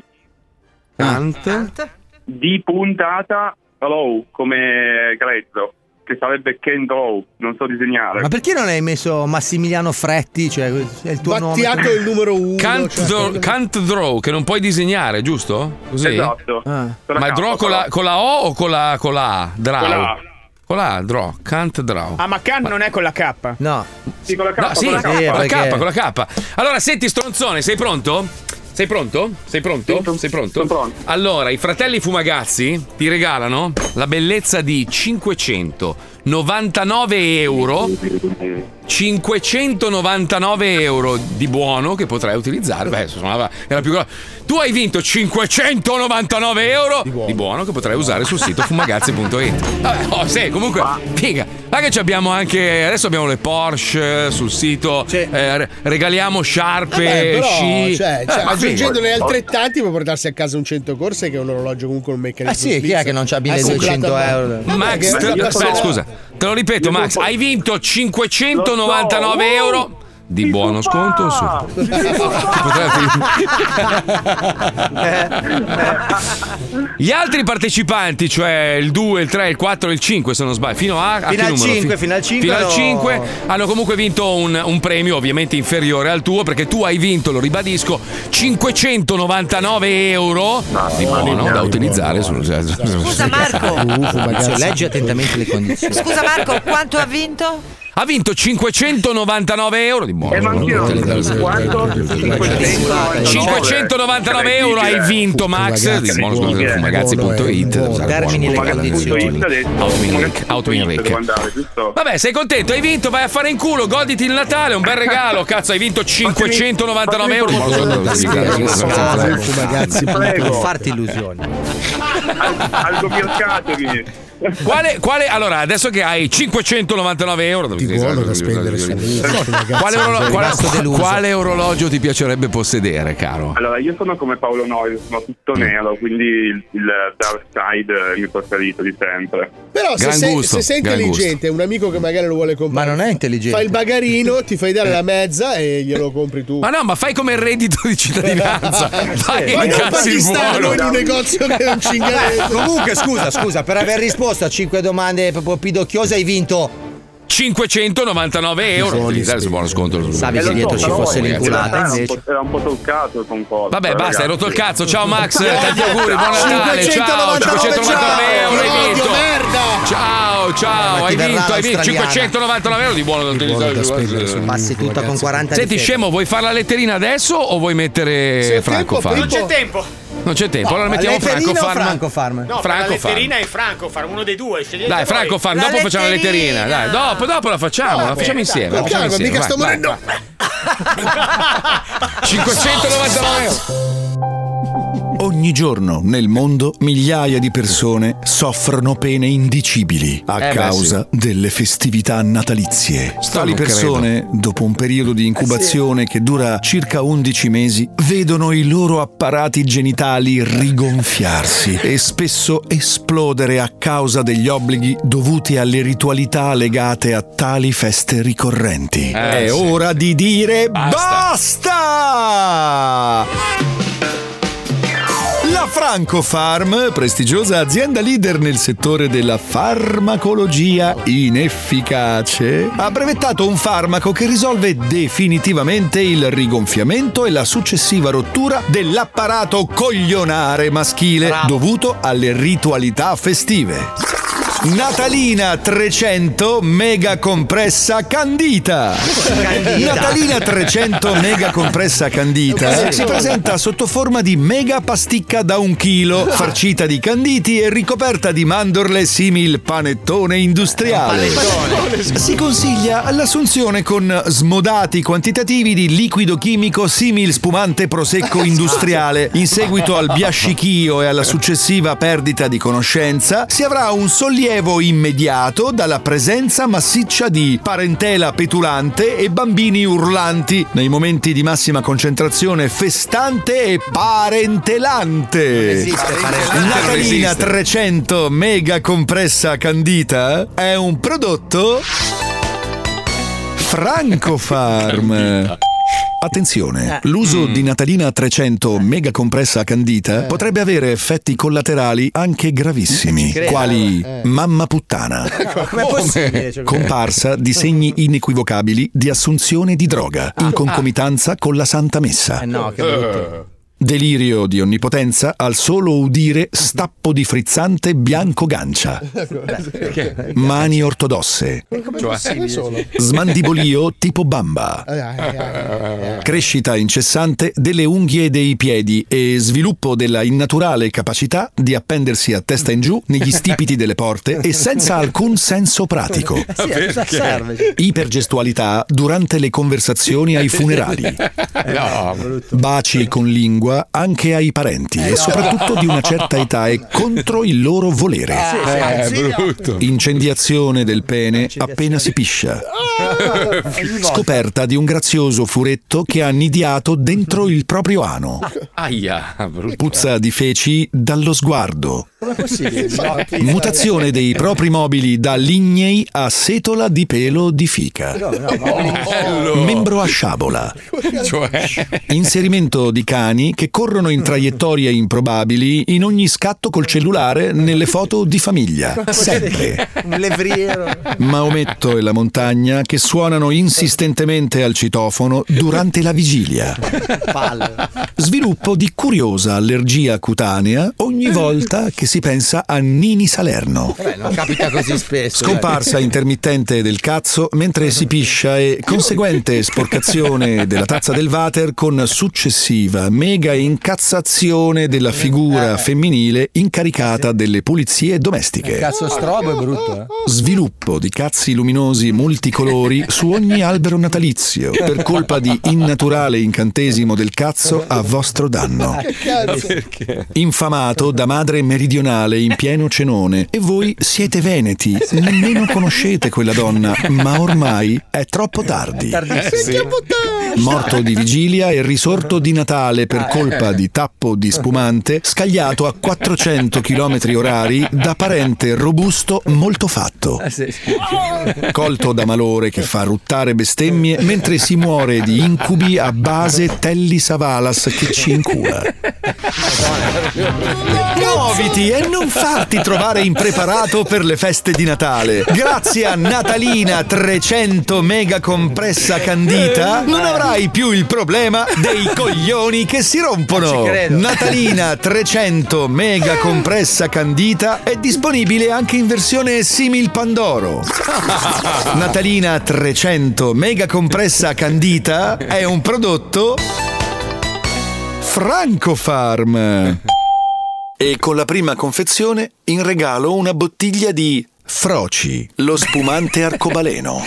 Kant. di puntata Row come grezzo, che sarebbe Ken Row, non so disegnare. Ma perché non hai messo Massimiliano Fretti? Cioè, è il tuo Battiato nome. il numero uno. Can't, cioè, draw, can't draw, che non puoi disegnare, giusto? Così? Esatto. Ah. Con la Ma K, draw con la, con la O o con la, con la A? Draw. Con la A. Con la A, draw. Can't draw. Ah, ma Can non è con la K. No. Sì, con la K, No, sì, con la con K. sì, la perché- K, con la K. Allora, senti, stronzone, sei pronto? Sei pronto? Sei pronto? Sì, Sei pronto? sono pronto. Allora, i fratelli Fumagazzi ti regalano la bellezza di 599 euro. 599 euro di buono che potrai utilizzare. Beh, suonava, era più grosso. Tu hai vinto 599 euro di buono, che potrai usare sul sito fumagazzi.it. Vabbè, oh, sì, comunque, figa. Ma che ci abbiamo anche. Adesso abbiamo le Porsche sul sito. eh, re- regaliamo sciarpe, Vabbè, però, sci. cioè, Eh, cioè, figa. aggiungendone altrettanti puoi portarsi a casa un 100 corse che è un orologio comunque un meccanismo Eh sì, chi è che non c'ha Eh, 1200 euro? Max, te- aspetta, scusa, te lo ripeto, Max, hai vinto 599 euro di buono sconto su. Gli altri partecipanti, cioè il 2, il 3, il 4 e il 5, se non sbaglio, fino a, a Fino al numero? 5, Fi- fino al 5 fino al no. 5 hanno comunque vinto un, un premio ovviamente inferiore al tuo perché tu hai vinto, lo ribadisco, 599 euro di buono da utilizzare sul Scusa Marco. leggi attentamente le condizioni. Scusa Marco, quanto ha vinto? Ha vinto 599 euro. Di buono. Eh, ma anch'io. Quanto? 599 euro hai vinto Max? di fumagazzi.it Termini le condizioni Autoinric Vabbè sei contento? Hai vinto? Vai a fare in culo goditi il Natale un bel regalo. Cazzo hai vinto 599 euro Non farti illusioni. Aldo mercatevi. Quale, quale, allora, adesso che hai 599 euro di buono da spendere quale, orolo- quale- quale orologio ti piacerebbe possedere, caro? Allora, io sono come Paolo Noyes, sono tutto nero, quindi il, il Dark Side è il mio preferito di sempre. Però se Gran sei, gusto, se sei gran intelligente, un amico che magari lo vuole comprare. Ma non è intelligente. Fai il bagarino, ti fai dare la mezza e glielo compri tu. Ma no, ma fai come il reddito di cittadinanza. Vai Ma non incassi il pakistano in un negozio che non ci ingareggia. Comunque, scusa, scusa, per aver risposto a 5 domande proprio pidocchiose hai vinto 599 euro sul buono sconto. Savi che lo dietro ci fosse in l'inculata, realtà era un invece. po'- Era un po' toccato con cosa. Vabbè, basta, hai rotto il cazzo. Ciao Max, tanti auguri, buon Natale. Ciao, 599, 599 euro hai Odio, vinto. merda! Ciao, ciao, hai vinto, hai vinto l'australiana. 599 euro di buono da utilizzare. Passi tutta con 40 Senti, scemo, vuoi fare la letterina adesso o vuoi mettere Franco? Non c'è tempo. Non c'è tempo, allora mettiamo Franco Letterina Farm. Franco Farm? No, Franco la Farm. letterina è Franco Farm, uno dei due. Dai, voi. Franco Farm, La dopo facciamo la letterina. Dai, dopo, dopo la facciamo, la facciamo insieme. La Con facciamo calma, insieme. mica sto vai, morendo. vai. 599 euro. Ogni giorno nel mondo migliaia di persone soffrono pene indicibili a Eh beh, causa delle festività natalizie. Sto Tali persone, dopo un periodo di incubazione che dura circa 11 mesi, vedono i loro apparati genitali rigonfiarsi e spesso esplodere a causa degli obblighi dovuti alle ritualità legate a tali feste ricorrenti. Eh, È sì. ora di dire Basta. basta! La Franco Farm, prestigiosa azienda leader nel settore della farmacologia inefficace, ha brevettato un farmaco che risolve definitivamente il rigonfiamento e la successiva rottura dell'apparato coglionare maschile dovuto alle ritualità festive. Natalina 300 mega compressa candita. Candita. Natalina 300 mega compressa candita si presenta sotto forma di mega pasticca da un chilo, farcita di canditi e ricoperta di mandorle simil panettone industriale. Si consiglia l'assunzione con smodati quantitativi di liquido chimico simil spumante prosecco industriale. In seguito al biascichio e alla successiva perdita di conoscenza, si avrà un sollievo immediato dalla presenza massiccia di parentela petulante e bambini urlanti nei momenti di massima concentrazione festante e parentelante. esiste parentelante. Natalina 300 mega compressa candita è un prodotto Franco Farm. Attenzione, l'uso di Natalina 300 mega compressa candita potrebbe avere effetti collaterali anche gravissimi, credo. quali Eh. mamma puttana? Cioè, comparsa di segni inequivocabili di assunzione di droga in concomitanza con la Santa Messa. Eh no, che brutto. Delirio di onnipotenza al solo udire stappo di frizzante bianco gancia. Mani ortodosse. Cioè? Smandibolio tipo bamba. Crescita incessante delle unghie dei piedi e sviluppo della innaturale capacità di appendersi a testa in giù negli stipiti delle porte e senza alcun senso pratico. Ipergestualità durante le conversazioni ai funerali. Baci con lingua anche ai parenti e soprattutto di una certa età e contro il loro volere. Eh, brutto. Incendiazione del pene appena si piscia. Scoperta di un grazioso furetto che ha nidiato dentro il proprio ano. Aia, brutto. Puzza di feci dallo sguardo. Mutazione dei propri mobili da lignei a setola di pelo di fica. Membro a sciabola. Cioè, Inserimento di cani che corrono in traiettorie improbabili in ogni scatto col cellulare nelle foto di famiglia. Sempre. Un levriero. Maometto e la montagna che suonano insistentemente al citofono durante la vigilia. Sviluppo di curiosa allergia cutanea ogni volta che si pensa a Nini Salerno. Vabbè, non capita così spesso. Scomparsa intermittente del cazzo mentre si piscia e conseguente sporcazione della tazza del water con successiva mega incazzazione della figura femminile incaricata delle pulizie domestiche. Cazzo strobo è brutto, eh. Sviluppo di cazzi luminosi multicolori su ogni albero natalizio per colpa di innaturale incantesimo del cazzo a vostro danno. Infamato da madre meridionale in pieno cenone. E voi siete veneti, nemmeno conoscete quella donna, ma ormai è troppo tardi. Morto di vigilia e risorto di Natale per colpa di tappo di spumante scagliato a 400 km orari da parente robusto molto fatto. Colto da malore che fa ruttare bestemmie mentre si muore di incubi a base Telly Savalas che ci incula. Muoviti e non farti trovare impreparato per le feste di Natale. Grazie a Natalina 300 mega compressa candita non avrai più il problema dei coglioni che si rompono. Natalina 300 mega compressa candita è disponibile anche in versione simil Pandoro. Natalina 300 mega compressa candita è un prodotto Francofarm. E con la prima confezione in regalo una bottiglia di Froci, lo spumante arcobaleno.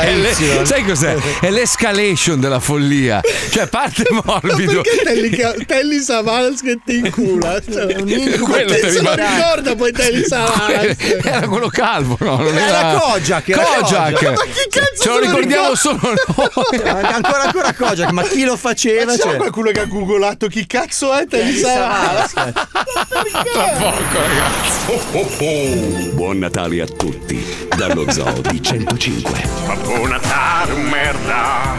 È le- sai cos'è? È l'escalation della follia. Cioè, parte morbido. Perché Telly, Savalas che ti incula? Cioè, un incubo. Quello se lo rimane- ricorda poi Telly Savalas? Era quello calvo, no? Non Era Kojak, era Kojak. Kojak. Ma chi cazzo Ce lo ricordiamo ricorda? solo noi. Ancora ancora Kojak, ma chi lo faceva? Ma c'è Cioè, qualcuno che ha googolato chi cazzo è Telly Savalas? Tra poco, ragazzi. Buon Natale a tutti dallo Zoo di 105. Babbo Natale, merda.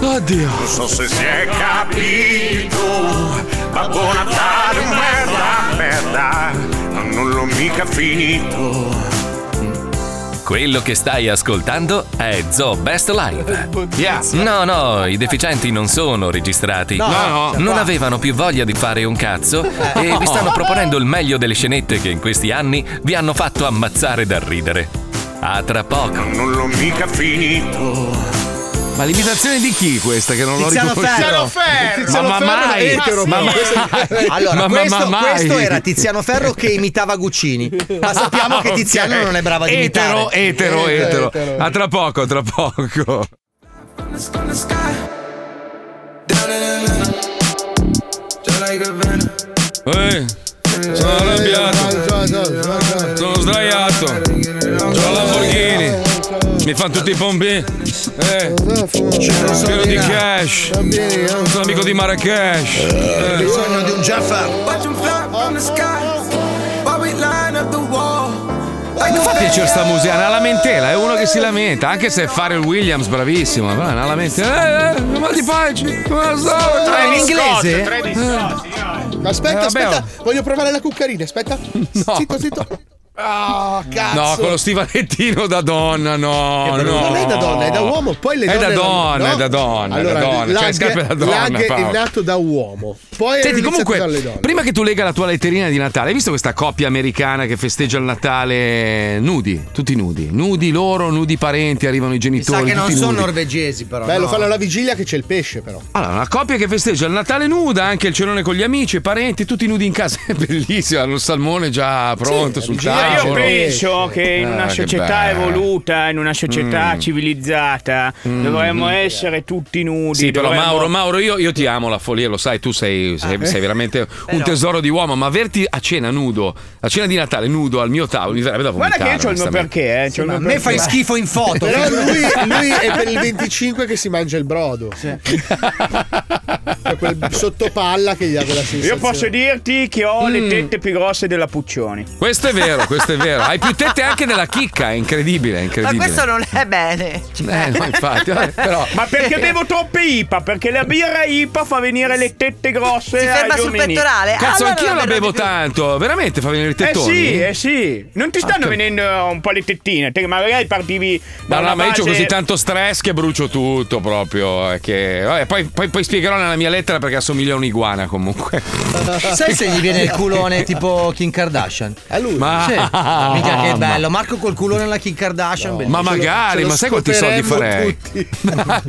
Oddio. Non so se si è capito. Babbo Natale, merda, merda. Non l'ho mica finito. Quello che stai ascoltando è Zoo Best Live. No, no, i deficienti non sono registrati. No, no. Non avevano più voglia di fare un cazzo e vi stanno proponendo il meglio delle scenette che in questi anni vi hanno fatto ammazzare dal ridere. A tra poco. Non l'ho mica finito. Ma l'imitazione di chi questa che non l'ho Tiziano riconosciuto? Ferro. Tiziano Ma- ma Ferro mai? etero, Ma poi. mai? Allora, Ma- ma- questo, ma mai? questo era Tiziano Ferro che imitava Guccini. Ma sappiamo che Tiziano non è bravo ad Etero, imitare. etero, Etero, etero. etero. A tra poco, tra poco. Ehi, sono arrabbiato. Sono sdraiato. C'ho la. Mi fanno tutti i pompi. Eh. Pieno di cash. Sono amico di Marrakesh. Eh. bisogno di un Jaffa. Mi fa piacere sta musica, è una lamentela, è uno che si lamenta, anche se fare il Williams bravissimo, però è una lamentela. Eh, eh, ma di pace, come sto? Ah, in inglese? Aspetta, Eh, vabbè, aspetta, voglio provare la cuccarina, aspetta. Zitto, zitto. Ah, cazzo. No, con lo stivalettino da donna, no, no. Non è da donna, è da uomo. Poi le È da donne donna, no? è da donna, è Allora, da donna. Lag- le scarpe da donna, Lag è Paolo. nato da uomo. Poi Senti, comunque, dalle donne. prima che tu lega la tua letterina di Natale, hai visto questa coppia americana che festeggia il Natale nudi? Tutti nudi. Nudi loro, nudi parenti, arrivano i genitori. sa che non tutti sono nudi. norvegesi, però. Beh, lo no. fanno alla vigilia che c'è il pesce, però. Allora, una coppia che festeggia il Natale nuda, anche il cenone con gli amici, i parenti, tutti nudi in casa. È bellissimo, hanno il salmone già pronto sul Ma io penso che in una che società evoluta, in una società Mm. civilizzata, dovremmo essere tutti nudi. Sì, però Mauro, Mauro, io, io ti amo la follia, lo sai, tu sei, sei, Ah. sei veramente un tesoro di uomo, ma averti a cena nudo, a cena di Natale nudo al mio tavolo, mi verrebbe da Guarda vomitare. che io ho il mio perché, eh. mio a me fai schifo in foto. Però lui, lui è per il 25 che si mangia il brodo. È quel sottopalla che gli dà quella sensazione. Io posso dirti che ho Mm. le tette più grosse della Puccioni. Questo è vero, questo è vero. Hai più tette anche della chicca, è incredibile, è Ma incredibile. questo non è bene. Eh, no, infatti, vabbè, però. Ma perché bevo troppe IPA? Perché la birra IPA fa venire le tette grosse. Si ferma ai sul uomini. pettorale. Cazzo, Allora anch'io la bevo tanto, veramente fa venire i Eh tettoni. sì, eh sì. Non ti stanno Ah, venendo un po' le tettine. Te magari partivi da No, no, ma io ho così tanto stress che brucio tutto proprio. eh, Che... vabbè, poi, poi- poi spiegherò nella mia lettera perché assomiglia a un'iguana comunque. Sai se gli viene il culone tipo Kim Kardashian? A lui. Ma- Sì. Mica che bello. Marco col culone alla Kim Kardashian. bellissimo. Ma magari, ma sai quanti soldi farei?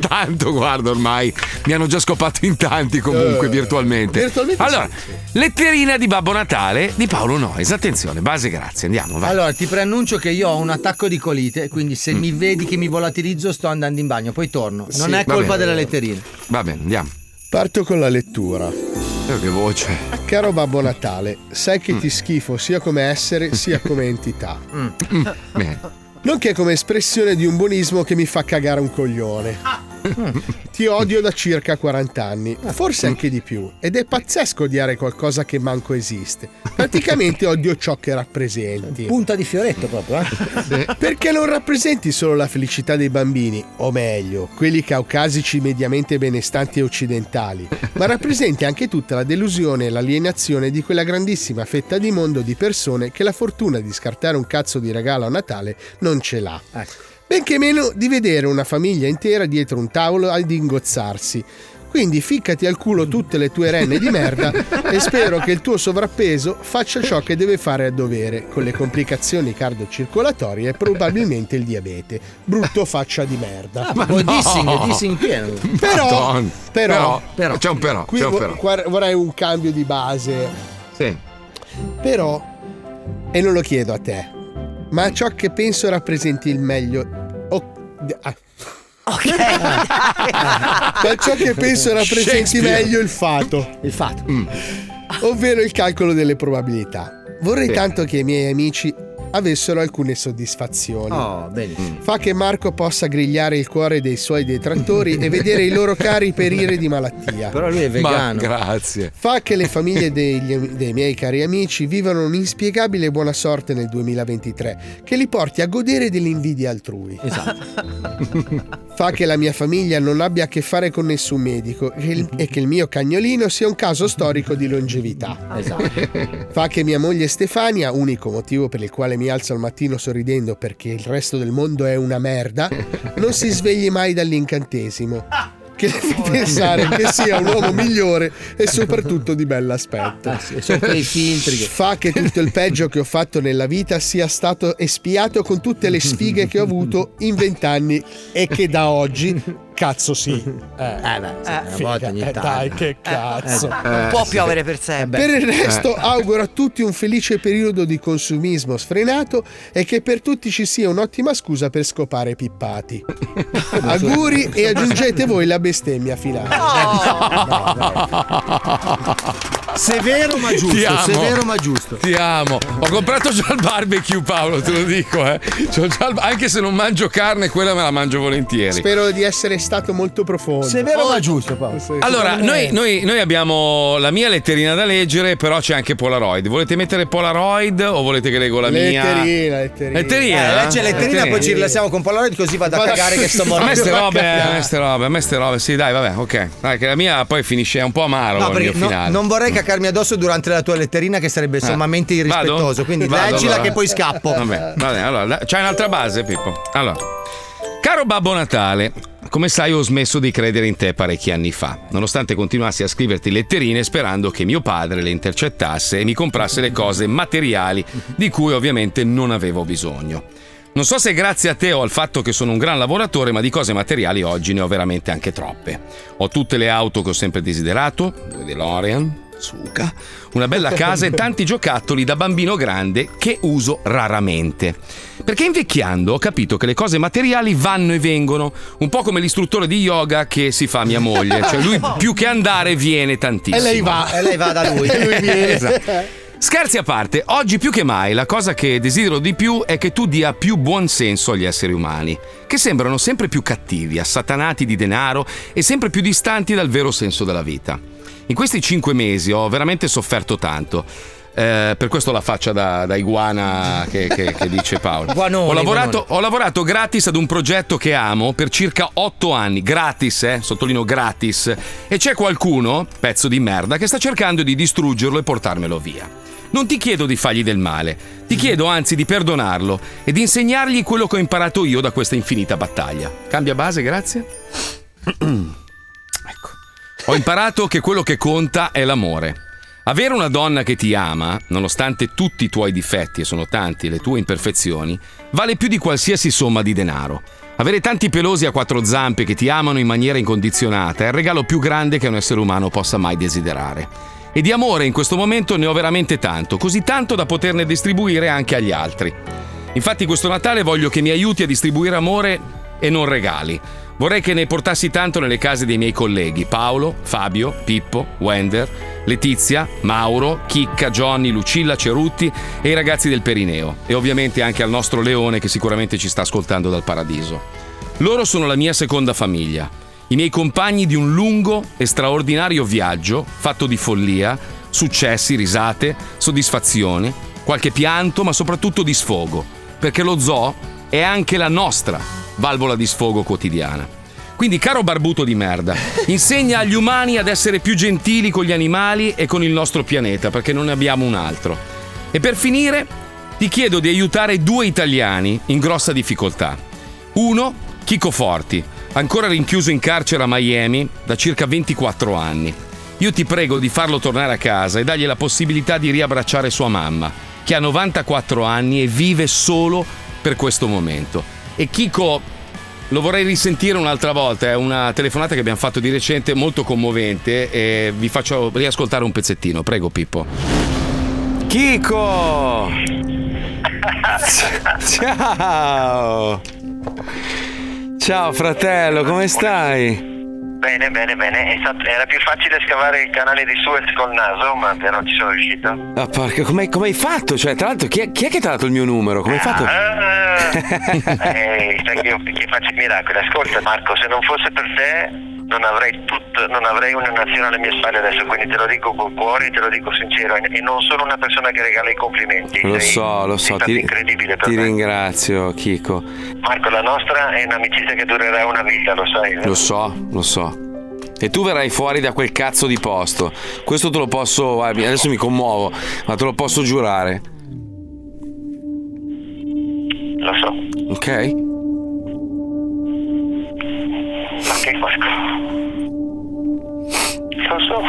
Tanto, guarda, ormai mi hanno già scopato in tanti comunque Eh, virtualmente. virtualmente allora, sì, letterina di Babbo Natale di Paolo Noyes. Attenzione, base grazie, andiamo, vai. Allora, ti preannuncio che io ho un attacco di colite, quindi se mi vedi che mi volatilizzo sto andando in bagno, poi torno. Non Sì, è colpa bene. della letterina. Va bene, andiamo. Parto con la lettura. Eh, che voce. Caro Babbo Natale, sai che ti schifo sia come essere sia come entità. Mm, bene. Nonché come espressione di un buonismo che mi fa cagare un coglione. Ti odio da circa 40 anni, forse anche di più, ed è pazzesco odiare qualcosa che manco esiste. Praticamente odio ciò che rappresenti. Punta di fioretto proprio, eh? Perché non rappresenti solo la felicità dei bambini, o meglio, quelli caucasici mediamente benestanti e occidentali, ma rappresenti anche tutta la delusione e l'alienazione di quella grandissima fetta di mondo di persone che la fortuna di scartare un cazzo di regalo a Natale non ce l'ha. Benché meno di vedere una famiglia intera dietro un tavolo ad ingozzarsi. Quindi ficcati al culo tutte le tue renne di merda e spero che il tuo sovrappeso faccia ciò che deve fare a dovere, con le complicazioni cardiocircolatorie e probabilmente il diabete. Brutto faccia di merda. Ma Poi dissing, dissing pieno. Però, però, Però, c'è un però, qui c'è un però. guar- vorrei un cambio di base. Sì. Però, e non lo chiedo a te, ma ciò che penso rappresenti il meglio. oh, ah. Ma ciò che penso rappresenti meglio il fato. Il fatto. Ovvero il calcolo delle probabilità. Vorrei Sì. tanto che i miei amici avessero alcune soddisfazioni. Oh, bene. Fa che Marco possa grigliare il cuore dei suoi detrattori e vedere i loro cari perire di malattia. Però lui è Ma vegano. grazie. Fa che le famiglie degli- dei miei cari amici vivano un'inspiegabile buona sorte nel 2023, che li porti a godere dell'invidia altrui. Esatto. Fa che la mia famiglia non abbia a che fare con nessun medico e il- e che il mio cagnolino sia un caso storico di longevità. Esatto. Fa che mia moglie Stefania, unico motivo per il quale mi alzo al mattino sorridendo perché il resto del mondo è una merda, non si svegli mai dall'incantesimo. Che le fa pensare che sia un uomo migliore e soprattutto di bell'aspetto. Ah, che- Fa che tutto il peggio che ho fatto nella vita sia stato espiato con tutte le sfighe che ho avuto in vent'anni e che da oggi, cazzo sì. Eh, Eh beh, sì, una figa, volta ogni eh, tanto. dai, che cazzo. Non può piovere per sempre. Per il resto auguro a tutti un felice periodo di consumismo sfrenato e che per tutti ci sia un'ottima scusa per scopare pippati. Auguri e aggiungete voi la bestemmia finale. Severo ma Ti giusto, amo. severo ma giusto. Ti amo. Ho comprato già il barbecue, Paolo, te lo dico, eh. Il- Anche se non mangio carne, quella me la mangio volentieri. Spero di essere stato molto profondo. Severo ma giusto, Paolo. Allora, noi, noi- noi abbiamo la mia letterina da leggere, però c'è anche Polaroid. Volete mettere Polaroid o volete che leggo la mia? Letterina, letterina. Letterina? Eh, legge letterina, poi ci rilassiamo con Polaroid così vado a cagare che sto A me morendo. ste robe, a me ste robe, a me ste robe. Sì, dai, vabbè, ok. Dai, che la mia poi finisce un po' amaro No, il mio no- finale. non vorrei che scaccarmi addosso durante la tua letterina che sarebbe sommamente irrispettoso. Eh. Vado? Quindi Vado, leggila allora. che poi scappo. Vabbè, vabbè, allora, c'hai un'altra base, Pippo. Allora, caro Babbo Natale, come sai ho smesso di credere in te parecchi anni fa, nonostante continuassi a scriverti letterine sperando che mio padre le intercettasse e mi comprasse le cose materiali di cui ovviamente non avevo bisogno. Non so se grazie a te o al fatto che sono un gran lavoratore, ma di cose materiali oggi ne ho veramente anche troppe. Ho tutte le auto che ho sempre desiderato, due DeLorean, Suca, una bella casa e tanti giocattoli da bambino grande che uso raramente. Perché invecchiando ho capito che le cose materiali vanno e vengono, un po' come l'istruttore di yoga che si fa mia moglie, cioè lui più che andare viene tantissimo. E lei va. E lei va da lui. E lui viene. Esatto. Scherzi a parte, oggi più che mai la cosa che desidero di più è che tu dia più buon senso agli esseri umani, che sembrano sempre più cattivi, assatanati di denaro e sempre più distanti dal vero senso della vita. In questi cinque mesi ho veramente sofferto tanto. Eh, per questo la faccia da, da iguana che, che- che dice Paolo. Guanone, ho, lavorato, ho lavorato gratis ad un progetto che amo per circa otto anni, gratis, eh, sottolineo gratis, e c'è qualcuno, pezzo di merda, che sta cercando di distruggerlo e portarmelo via. Non ti chiedo di fargli del male, ti chiedo anzi di perdonarlo e di insegnargli quello che ho imparato io da questa infinita battaglia. Cambia base, grazie. ecco. Ho imparato che quello che conta è l'amore. Avere una donna che ti ama, nonostante tutti i tuoi difetti, e sono tanti le tue imperfezioni, vale più di qualsiasi somma di denaro. Avere tanti pelosi a quattro zampe che ti amano in maniera incondizionata è il regalo più grande che un essere umano possa mai desiderare. E di amore in questo momento ne ho veramente tanto, così tanto da poterne distribuire anche agli altri. Infatti questo Natale voglio che mi aiuti a distribuire amore e non regali. Vorrei che ne portassi tanto nelle case dei miei colleghi Paolo, Fabio, Pippo, Wender, Letizia, Mauro, Chicca, Johnny, Lucilla, Cerutti e i ragazzi del Perineo. E ovviamente anche al nostro Leone che sicuramente ci sta ascoltando dal paradiso. Loro sono la mia seconda famiglia, i miei compagni di un lungo e straordinario viaggio fatto di follia, successi, risate, soddisfazioni, qualche pianto ma soprattutto di sfogo, perché lo zoo è anche la nostra valvola di sfogo quotidiana. Quindi, caro barbuto di merda, insegna agli umani ad essere più gentili con gli animali e con il nostro pianeta, perché non ne abbiamo un altro. E per finire, ti chiedo di aiutare due italiani in grossa difficoltà. Uno, Chico Forti, ancora rinchiuso in carcere a Miami da circa 24 anni. Io ti prego di farlo tornare a casa e dargli la possibilità di riabbracciare sua mamma, che ha 94 anni e vive solo per questo momento. E Chico, lo vorrei risentire un'altra volta, è una telefonata che abbiamo fatto di recente molto commovente e vi faccio riascoltare un pezzettino, prego Pippo. Chico! Ciao! Ciao fratello, come stai? Bene, bene, bene. Stato- era più facile scavare il canale di Suez col naso, ma però ci sono riuscito. Ah, porca, come, come hai fatto? Cioè, tra l'altro, chi è, chi è che ti ha dato il mio numero? Come hai fatto? Ah, eh, sai che io che faccio i miracoli. Ascolta Marco, se non fosse per te non avrei tutto, non avrei una nazione alle mie spalle adesso, quindi te lo dico col cuore, te lo dico sincero e non sono una persona che regala i complimenti. Lo Sei- so, lo so, ti, ti ringrazio, Chico. Marco, la nostra è un'amicizia che durerà una vita, lo sai. vero? Lo so, lo so. E tu verrai fuori da quel cazzo di posto. Questo te lo posso. Adesso mi commuovo, ma te lo posso giurare. Lo so. Ok? Ok Marco. Lo so.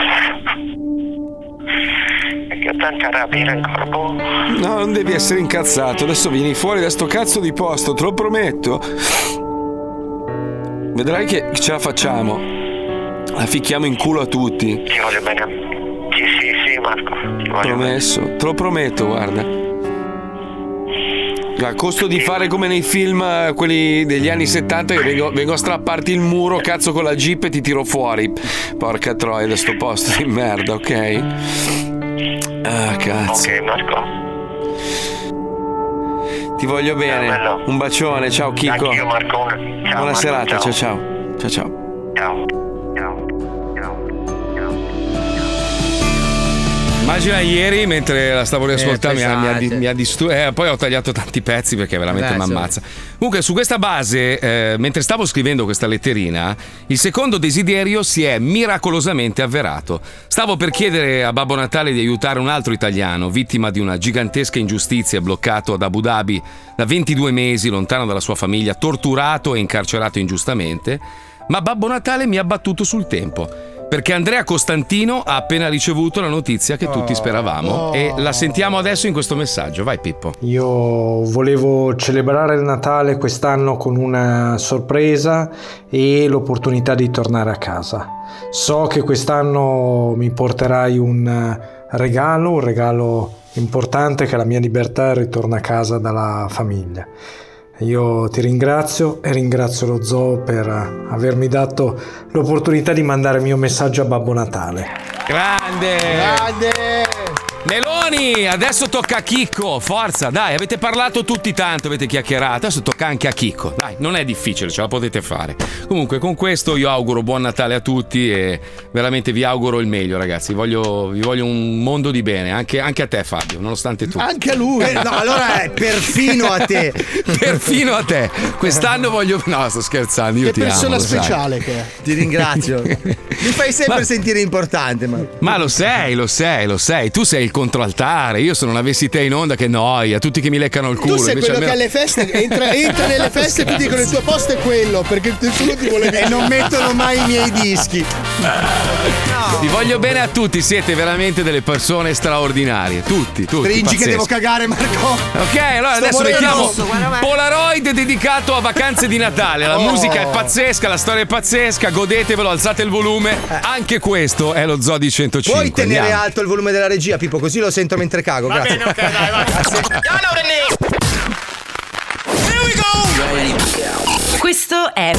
Perché tanta rabbia in corpo. No, non devi essere incazzato. Adesso vieni fuori da sto cazzo di posto, te lo prometto. Vedrai che ce la facciamo. La ficchiamo in culo a tutti. Ti voglio bene. Sì, sì, sì, Marco. Ti voglio Promesso, te lo prometto, guarda. A costo di fare come nei film, eh, quelli degli anni 70, che vengo, vengo a strapparti il muro, cazzo con la jeep e ti tiro fuori. Porca troia da sto posto di merda, ok? Ah, cazzo. Ok, Marco. Ti voglio bene. bello. Un bacione, ciao Chico. Ciao, Buona Marco, serata, ciao ciao. ciao. Ciao ciao. Immagina ieri mentre la stavo riascoltando mi ha, mi ha mi distu- eh, poi ho tagliato tanti pezzi perché veramente Eh, mi ammazza. Comunque su questa base, eh, mentre stavo scrivendo questa letterina, il secondo desiderio si è miracolosamente avverato. Stavo per chiedere a Babbo Natale di aiutare un altro italiano, vittima di una gigantesca ingiustizia, bloccato ad Abu Dhabi da 22 mesi, lontano dalla sua famiglia, torturato e incarcerato ingiustamente. Ma Babbo Natale mi ha battuto sul tempo. Perché Andrea Costantino ha appena ricevuto la notizia che tutti speravamo e la sentiamo adesso in questo messaggio. Vai Pippo. Io volevo celebrare il Natale quest'anno con una sorpresa e l'opportunità di tornare a casa. So che quest'anno mi porterai un regalo, un regalo importante che è la mia libertà e il ritorno a casa dalla famiglia. Io ti ringrazio e ringrazio lo zoo per avermi dato l'opportunità di mandare il mio messaggio a Babbo Natale. Grande! Grande! Meloni, adesso tocca a Chicco. Forza, dai, avete parlato tutti tanto, avete chiacchierato. Adesso tocca anche a Chicco. Dai, non è difficile, ce la potete fare. Comunque, con questo io auguro buon Natale a tutti e veramente vi auguro il meglio, ragazzi. Voglio- vi voglio un mondo di bene, anche, anche a te, Fabio, nonostante tutto. Anche a lui. Eh, no, allora è perfino a te. Perfino a te. Quest'anno voglio. No, sto scherzando. Io Che ti amo, persona sai. speciale che è. Ti ringrazio. Mi fai sempre sentire importante. Ma... Ma lo sei, lo sei, lo sei. Tu sei il controaltare. Io se non avessi te in onda, che noia. Tutti che mi leccano il culo. Tu sei quello che almeno- alle feste entra, entra nelle feste e ti dicono il tuo posto è quello perché nessuno ti vuole E non mettono mai i miei dischi. Vi voglio bene a tutti, siete veramente delle persone straordinarie. Tutti, tutti. Stringi che devo cagare, Marco. Ok, allora Sto adesso mettiamo. Polaroid dedicato a vacanze di Natale. La Oh. musica è pazzesca, la storia è pazzesca, godetevelo, alzate il volume. Anche questo è lo Zoo di 105. Puoi tenere Andiamo. alto il volume della regia, Pippo, così lo sento mentre cago. Va Grazie. bene, ok, dai, vai. Questo è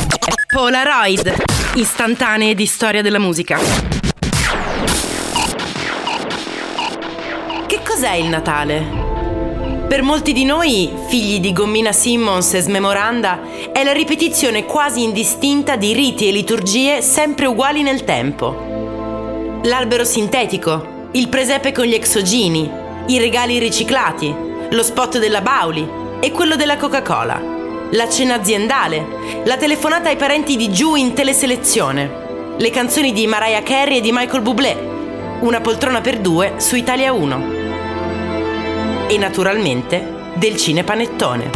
Polaroid, istantanee di storia della musica. Che cos'è il Natale? Per molti di noi, figli di Gommina Simmons e Smemoranda, è la ripetizione quasi indistinta di riti e liturgie sempre uguali nel tempo. L'albero sintetico, il presepe con gli exogini, i regali riciclati, lo spot della Bauli e quello della Coca-Cola, la cena aziendale, la telefonata ai parenti di giù in teleselezione, le canzoni di Mariah Carey e di Michael Bublé, una poltrona per due su Italia 1 e naturalmente del cinepanettone.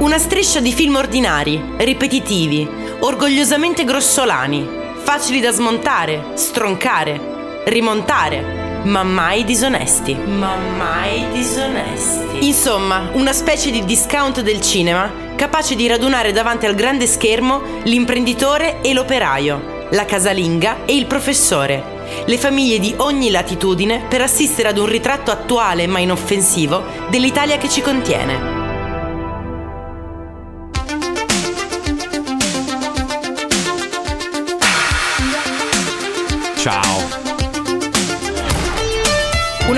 Una striscia di film ordinari, ripetitivi, orgogliosamente grossolani, facili da smontare, stroncare, rimontare, ma mai disonesti. Ma mai disonesti. Insomma, una specie di discount del cinema capace di radunare davanti al grande schermo l'imprenditore e l'operaio, la casalinga e il professore, le famiglie di ogni latitudine per assistere ad un ritratto attuale ma inoffensivo dell'Italia che ci contiene.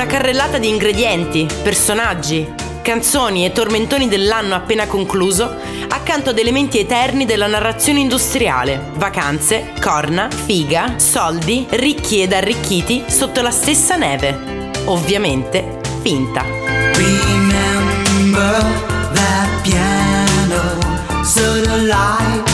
Una carrellata di ingredienti, personaggi, canzoni e tormentoni dell'anno appena concluso, accanto ad elementi eterni della narrazione industriale, vacanze, corna, figa, soldi, ricchi ed arricchiti sotto la stessa neve. Ovviamente finta. Remember that piano, so delightful, unusual.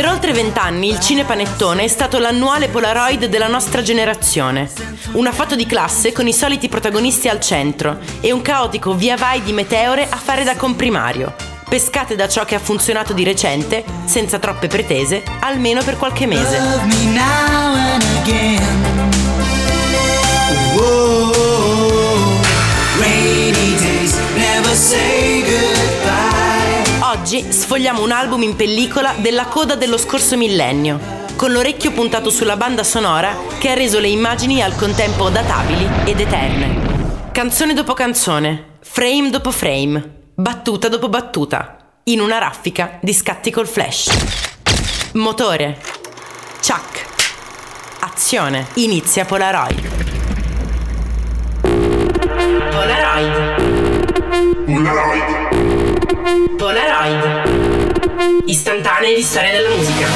Per oltre vent'anni il cinepanettone è stato l'annuale Polaroid della nostra generazione. Una foto di classe con i soliti protagonisti al centro e un caotico via vai di meteore a fare da comprimario. Pescate da ciò che ha funzionato di recente, senza troppe pretese, almeno per qualche mese. Say goodbye. Oggi sfogliamo un album in pellicola della coda dello scorso millennio, con l'orecchio puntato sulla banda sonora che ha reso le immagini al contempo databili ed eterne. Canzone dopo canzone, frame dopo frame, battuta dopo battuta, in una raffica di scatti col flash. Motore. Chuck. Azione. Inizia Polaroid. Polaroid. Polaroid. Polaroid. Istantanee di storia della musica.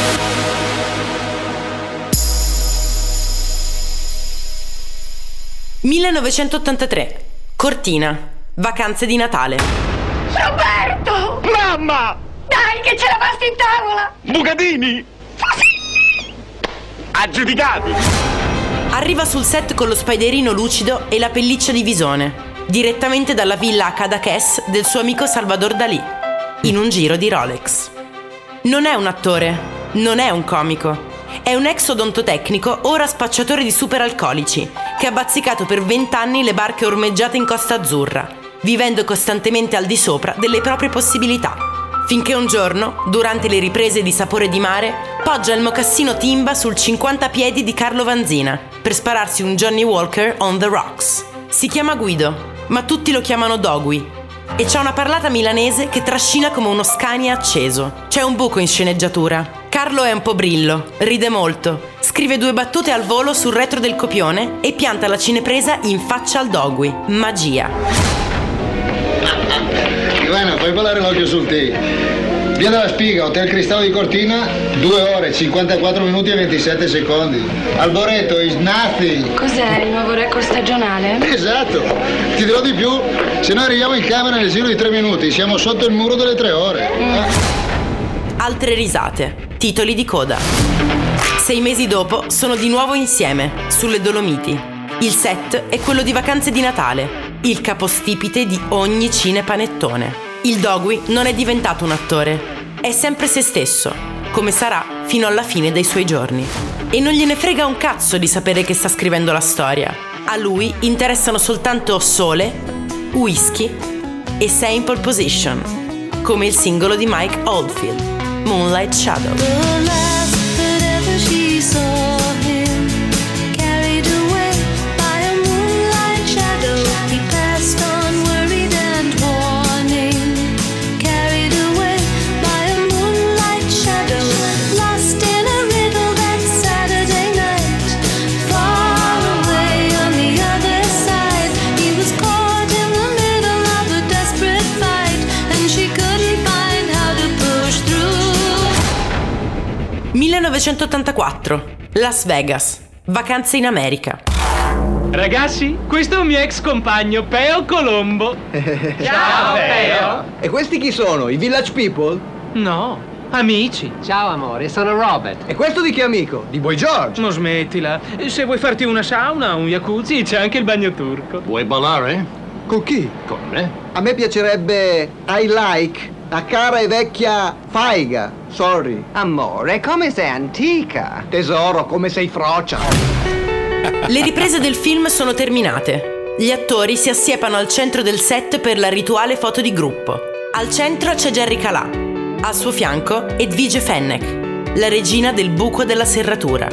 1983. Cortina. Vacanze di Natale. Roberto! Mamma! Dai, che c'è la pasta in tavola! Bucatini! Aggiudicati! Arriva sul set con lo spiderino lucido e la pelliccia di visone, direttamente dalla villa a Cadaqués del suo amico Salvador Dalì, in un giro di Rolex. Non è un attore, non è un comico, è un ex odontotecnico, ora spacciatore di superalcolici, che ha bazzicato per vent'anni le barche ormeggiate in Costa Azzurra, vivendo costantemente al di sopra delle proprie possibilità. Finché un giorno, durante le riprese di Sapore di Mare, poggia il mocassino timba sul 50 piedi di Carlo Vanzina per spararsi un Johnny Walker on the rocks. Si chiama Guido, ma tutti lo chiamano Dogui. E c'ha una parlata milanese che trascina come uno Scania acceso. C'è un buco in sceneggiatura. Carlo è un po' brillo, ride molto, scrive due battute al volo sul retro del copione e pianta la cinepresa in faccia al Dogui. Magia. Ivana, fai volare l'occhio sul tè. Via della Spiga, Hotel Cristallo di Cortina, 2 ore, 54 minuti e 27 secondi. Alboreto is nothing. Cos'è il nuovo record stagionale? Esatto, ti dirò di più, se noi arriviamo in camera nel giro di 3 minuti, siamo sotto il muro delle 3 ore. Eh? Altre risate, titoli di coda. Sei mesi dopo sono di nuovo insieme, sulle Dolomiti. Il set è quello di Vacanze di Natale, il capostipite di ogni cinepanettone. Il Dogui non è diventato un attore, è sempre se stesso, come sarà fino alla fine dei suoi giorni. E non gliene frega un cazzo di sapere che sta scrivendo la storia. A lui interessano soltanto sole, whisky e sei position, come il singolo di Mike Oldfield, Moonlight Shadow. 1984, Las Vegas, vacanze in America. Ragazzi, questo è un mio ex compagno, Peo Colombo. Ciao, Peo. E questi chi sono? I Village People? No, amici. Ciao amore, sono Robert. E questo di che amico? Di Boy George? Non smettila. Se vuoi farti una sauna, un jacuzzi, c'è anche il bagno turco. Vuoi ballare? Con chi? Con me. A me piacerebbe I like la cara e vecchia Faiga. Sorry. Amore, come sei antica. Tesoro, come sei frocia. Le riprese del film sono terminate. Gli attori si assiepano al centro del set per la rituale foto di gruppo. Al centro c'è Jerry Calà. Al suo fianco Edvige Fennec, la regina del buco della serratura.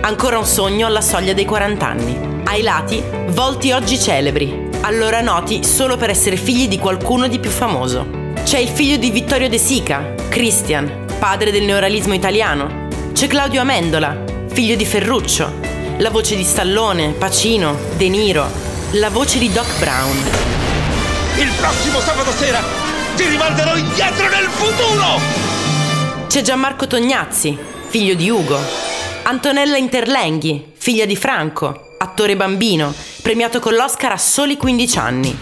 Ancora un sogno alla soglia dei 40 anni. Ai lati, volti oggi celebri, allora noti solo per essere figli di qualcuno di più famoso. C'è il figlio di Vittorio De Sica, Christian, padre del neorealismo italiano. C'è Claudio Amendola, figlio di Ferruccio, la voce di Stallone, Pacino, De Niro, la voce di Doc Brown. Il prossimo sabato sera ti rimanderò indietro nel futuro! C'è Gianmarco Tognazzi, figlio di Ugo. Antonella Interlenghi, figlia di Franco, attore bambino, premiato con l'Oscar a soli 15 anni.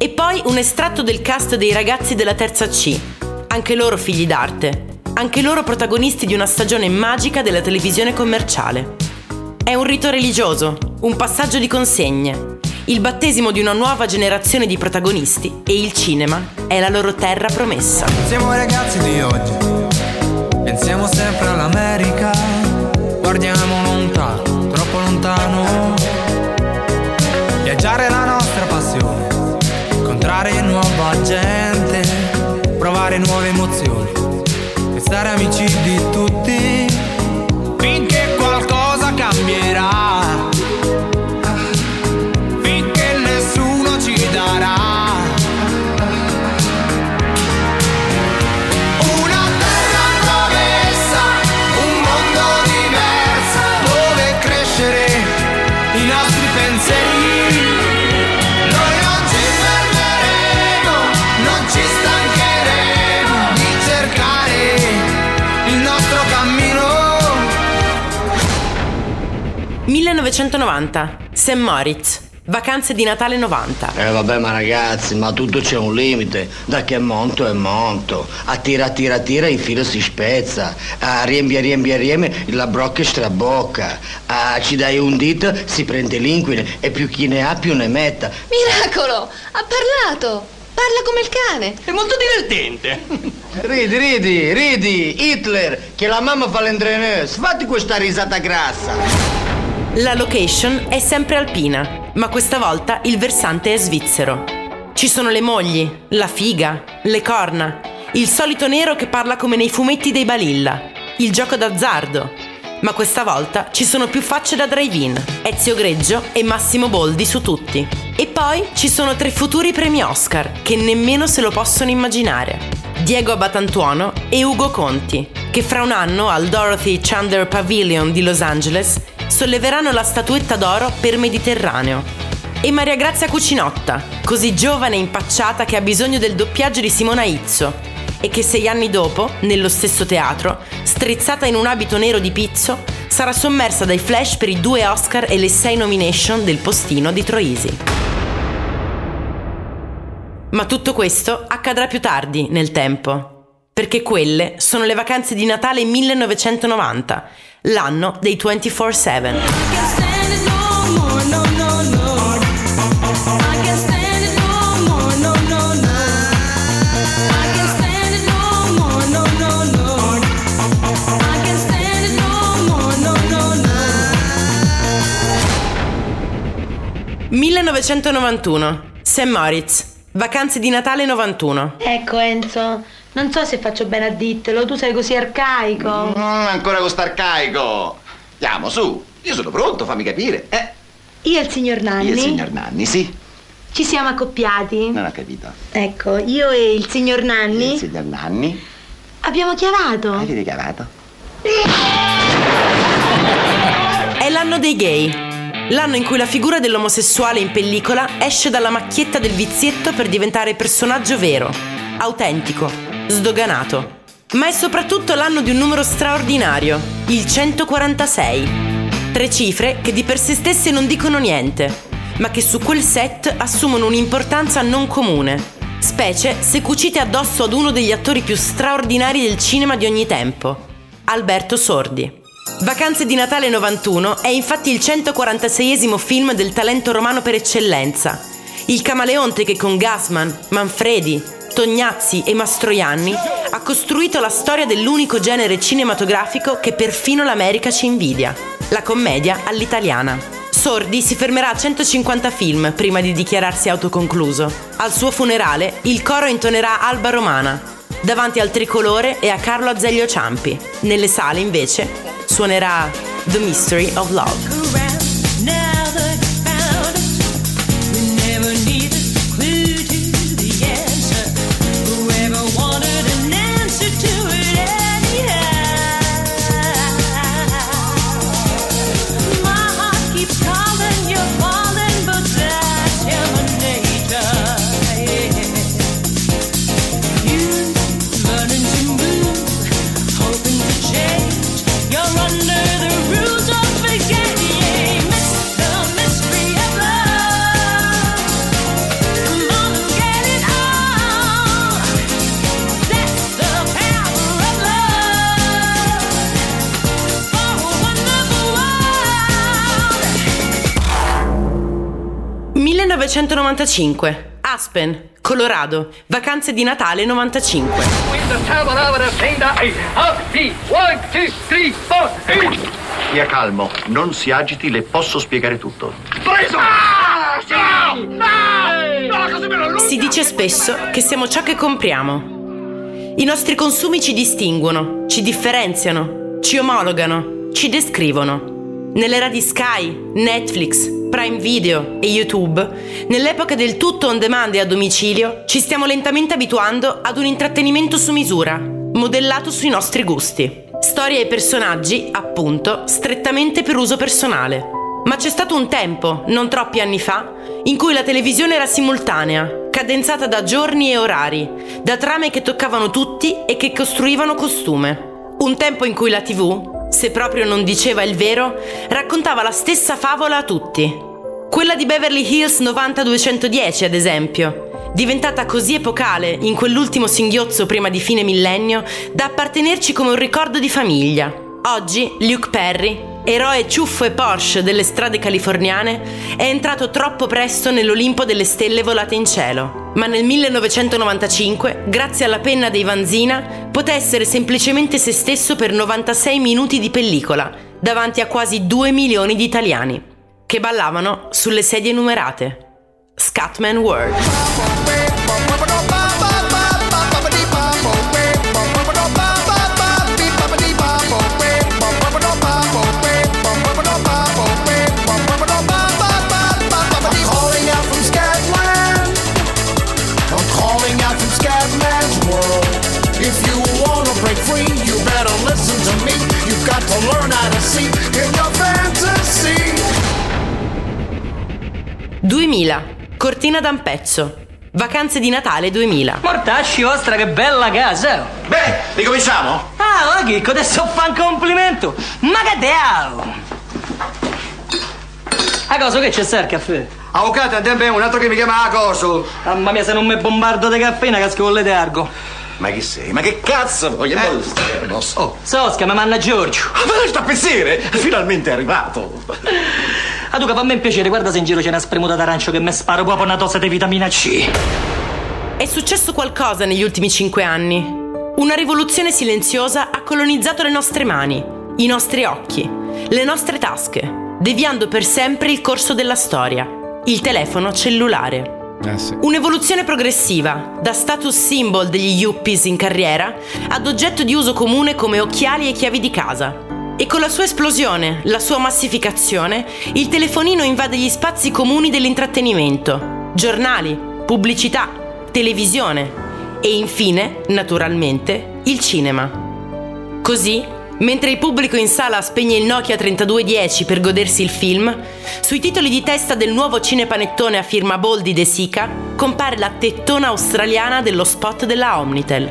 E poi un estratto del cast dei ragazzi della terza C, anche loro figli d'arte, anche loro protagonisti di una stagione magica della televisione commerciale. È un rito religioso, un passaggio di consegne, il battesimo di una nuova generazione di protagonisti e il cinema è la loro terra promessa. Siamo ragazzi di oggi, pensiamo sempre all'America, guardiamo lontano, troppo lontano. Viaggiare la nostra passione, incontrare nuova gente, provare nuove emozioni, e stare amici di tutti, 1990, St. Moritz, Vacanze di Natale 90. Eh vabbè ma ragazzi, ma tutto c'è un limite. Da che monto è monto. Attira, attira, attira, il filo si spezza. Ah, riempie, riempie, riempie, la brocca strabocca. Ah, ci dai un dito, si prende l'inquine e più chi ne ha più ne metta. Miracolo! Ha parlato! Parla come il cane! È molto divertente. Ridi, ridi, ridi, Hitler, che la mamma fa l'entreneuse. Fatti questa risata grassa. La location è sempre alpina, ma questa volta il versante è svizzero. Ci sono le mogli, la figa, le corna, il solito nero che parla come nei fumetti dei Balilla, il gioco d'azzardo. Ma questa volta ci sono più facce da drive-in, Ezio Greggio e Massimo Boldi su tutti. E poi ci sono tre futuri premi Oscar che nemmeno se lo possono immaginare. Diego Abatantuono e Ugo Conti, che fra un anno al Dorothy Chandler Pavilion di Los Angeles solleveranno la statuetta d'oro per Mediterraneo. E Maria Grazia Cucinotta, così giovane e impacciata che ha bisogno del doppiaggio di Simona Izzo e che sei anni dopo, nello stesso teatro, strizzata in un abito nero di pizzo, sarà sommersa dai flash per i due Oscar e le sei nomination del postino di Troisi. Ma tutto questo accadrà più tardi nel tempo, perché quelle sono le vacanze di Natale 1990, l'anno dei 24-7. «1991. St. Moritz. Vacanze di Natale 91. Ecco Enzo, non so se faccio bene a dirtelo, tu sei così arcaico. Mm, ancora questo arcaico. Andiamo, su. Io sono pronto, fammi capire. Eh, Io e il signor Nanni io e il signor Nanni, sì. ci siamo accoppiati. Non ho capito. Ecco, io e il signor Nanni Il signor Nanni. abbiamo chiavato. Avete chiamato? È l'anno dei gay. L'anno in cui la figura dell'omosessuale in pellicola esce dalla macchietta del vizietto per diventare personaggio vero, autentico, sdoganato. Ma è soprattutto l'anno di un numero straordinario, il 146. Tre cifre che di per se stesse non dicono niente, ma che su quel set assumono un'importanza non comune, specie se cucite addosso ad uno degli attori più straordinari del cinema di ogni tempo, Alberto Sordi. Vacanze di Natale 91 è infatti il 146esimo film del talento romano per eccellenza. Il camaleonte che con Gassman, Manfredi, Tognazzi e Mastroianni ha costruito la storia dell'unico genere cinematografico che perfino l'America ci invidia, la commedia all'italiana. Sordi si fermerà a 150 film prima di dichiararsi autoconcluso. Al suo funerale il coro intonerà Alba Romana, davanti al tricolore e a Carlo Azeglio Ciampi. Nelle sale invece suonerà The Mystery of Love. 1995. Aspen, Colorado. Vacanze di Natale 95. Stia calmo, non si agiti, le posso spiegare tutto. Preso! Si dice spesso che siamo ciò che compriamo. I nostri consumi ci distinguono, ci differenziano, ci omologano, ci descrivono. Nell'era di Sky, Netflix, Prime Video e YouTube, nell'epoca del tutto on demand e a domicilio, ci stiamo lentamente abituando ad un intrattenimento su misura, modellato sui nostri gusti. Storie e personaggi, appunto, strettamente per uso personale. Ma c'è stato un tempo, non troppi anni fa, in cui la televisione era simultanea, cadenzata da giorni e orari, da trame che toccavano tutti e che costruivano costume. Un tempo in cui la TV, se proprio non diceva il vero, raccontava la stessa favola a tutti. Quella di Beverly Hills 90210, ad esempio, diventata così epocale in quell'ultimo singhiozzo prima di fine millennio da appartenerci come un ricordo di famiglia. Oggi Luke Perry, eroe ciuffo e Porsche delle strade californiane, è entrato troppo presto nell'Olimpo delle stelle volate in cielo. Ma nel 1995, grazie alla penna dei Vanzina, poté essere semplicemente se stesso per 96 minuti di pellicola, davanti a quasi 2 milioni di italiani, che ballavano sulle sedie numerate. Scatman World. 2000. Cortina d'Ampezzo. Vacanze di Natale 2000. Mortacci vostra, che bella casa! Beh, ricominciamo? Ah, oh, Chicco, adesso fa un complimento! Ma che diavolo! A cosa che c'è sta il caffè? Avvocato, andiamo un altro che mi chiama a coso. Mamma mia, se non mi bombardo di caffeina, casco con le d'argo. Ma chi sei? Ma che cazzo voglio eh. Non so. Sosca, mi manna Giorgio. Ma dove sta a pensiere? Finalmente è arrivato. A tu che fa me un piacere, guarda se in giro c'è una spremuta d'arancio che mi sparo proprio una dose di vitamina C. È successo qualcosa negli ultimi cinque anni. Una rivoluzione silenziosa ha colonizzato le nostre mani, i nostri occhi, le nostre tasche, deviando per sempre il corso della storia, il telefono cellulare. Un'evoluzione progressiva, da status symbol degli yuppies in carriera ad oggetto di uso comune come occhiali e chiavi di casa. E con la sua esplosione, la sua massificazione, il telefonino invade gli spazi comuni dell'intrattenimento, giornali, pubblicità, televisione e infine, naturalmente, il cinema. Così, mentre il pubblico in sala spegne il Nokia 3210 per godersi il film, sui titoli di testa del nuovo cinepanettone a firma Boldi De Sica compare la tettona australiana dello spot della Omnitel,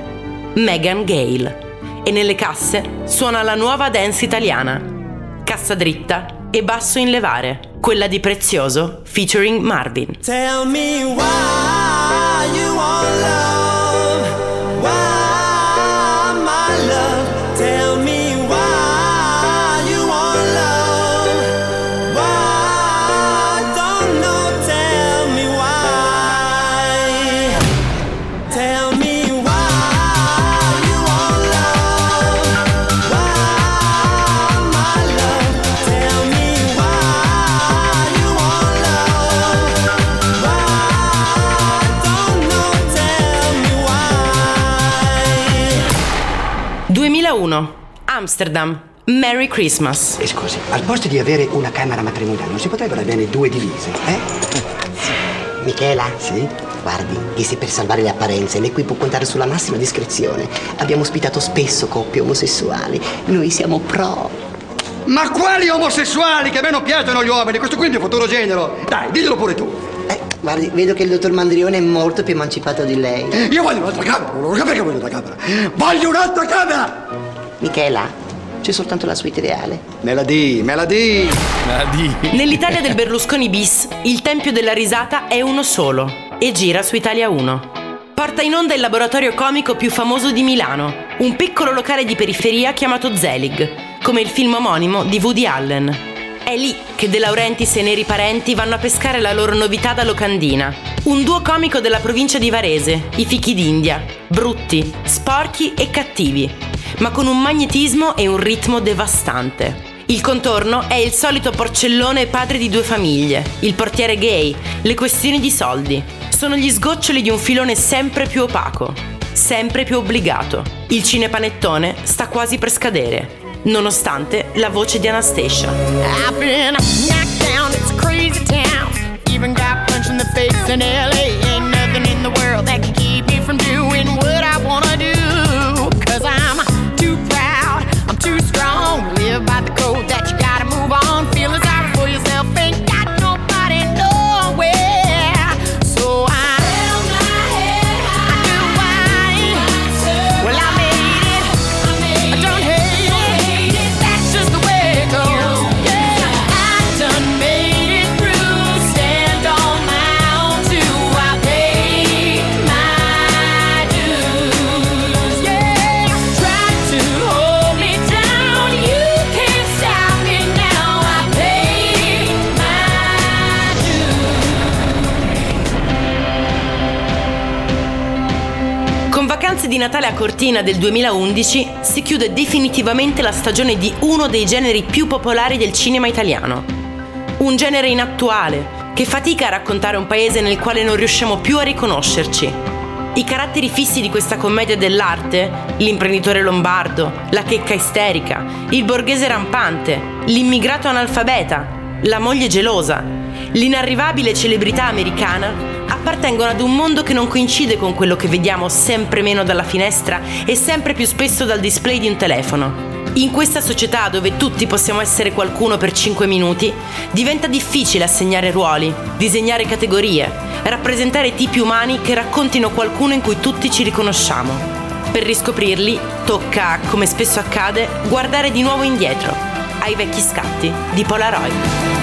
Megan Gale. E nelle casse suona la nuova dance italiana. Cassa dritta e basso in levare, quella di Prezioso featuring Marvin. Tell me why Amsterdam. Merry Christmas. E scusi, al posto di avere una camera matrimoniale non si potrebbero avere due divise, eh? Michela? Sì? Guardi, che se per salvare le apparenze lei qui può contare sulla massima discrezione. Abbiamo ospitato spesso coppie omosessuali. Noi siamo pro. Ma quali omosessuali che a me non piacciono gli uomini? Questo quindi è un futuro genero. Dai, diglielo pure tu. Eh, guardi, vedo che il dottor Mandrione è molto più emancipato di lei. Io voglio un'altra camera, non capisco perché voglio un'altra camera. Voglio un'altra camera! Michela, c'è soltanto la suite ideale. Me la di, me la di. Nell'Italia del Berlusconi bis, il tempio della risata è uno solo e gira su Italia 1. Porta in onda il laboratorio comico più famoso di Milano, un piccolo locale di periferia chiamato Zelig, come il film omonimo di Woody Allen. È lì che De Laurentiis e i Neri Parenti vanno a pescare la loro novità da locandina. Un duo comico della provincia di Varese, i fichi d'India, brutti, sporchi e cattivi, ma con un magnetismo e un ritmo devastante. Il contorno è il solito porcellone padre di due famiglie, il portiere gay, le questioni di soldi. Sono gli sgoccioli di un filone sempre più opaco, sempre più obbligato. Il cinepanettone sta quasi per scadere, nonostante la voce di Anastasia. I've too strong. Live by the code that di Natale a Cortina del 2011 si chiude definitivamente la stagione di uno dei generi più popolari del cinema italiano. Un genere inattuale che fatica a raccontare un paese nel quale non riusciamo più a riconoscerci. I caratteri fissi di questa commedia dell'arte, l'imprenditore lombardo, la checca isterica, il borghese rampante, l'immigrato analfabeta, la moglie gelosa, l'inarrivabile celebrità americana, appartengono ad un mondo che non coincide con quello che vediamo sempre meno dalla finestra e sempre più spesso dal display di un telefono. In questa società dove tutti possiamo essere qualcuno per 5 minuti, diventa difficile assegnare ruoli, disegnare categorie, rappresentare tipi umani che raccontino qualcuno in cui tutti ci riconosciamo. Per riscoprirli, tocca, come spesso accade, guardare di nuovo indietro, ai vecchi scatti di Polaroid.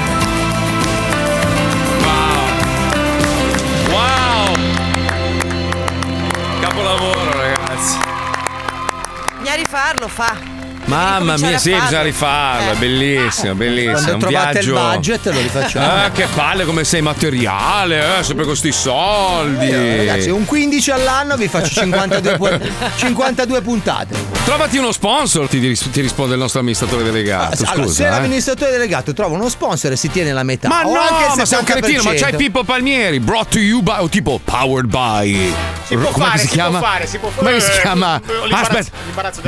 Bisogna rifarlo, fa. Mamma mia, sì, bisogna rifarlo, è bellissimo, bellissimo. Quando un trovate il viaggio. budget lo rifacciamo. Ah, che palle come sei materiale, eh, sempre con sti soldi. Eh, Ragazzi, un 15 all'anno vi faccio 52, pu- 52 puntate. Trovati uno sponsor, ti, ris- ti risponde il nostro amministratore delegato. Allora, Scusa, se eh. l'amministratore delegato trova uno sponsor e si tiene la metà, Ma o no, anche il ma sei un 70%. cretino, ma c'hai Pippo Palmieri, brought to you by, o tipo powered by. Si può fare, si, può fare, si può Come fare. si chiama? Eh, Aspetta,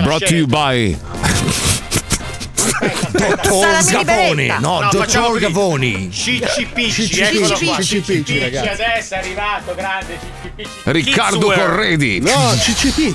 brought to you by. Dottor Gavoni, no, No, facciamo dottor così. Gavoni. Cicci Picci, Cicci eccolo qua. Cicci Picci, ragazzi. adesso è arrivato, grande Cicci Picci. Riccardo. Corredi. No, CCP.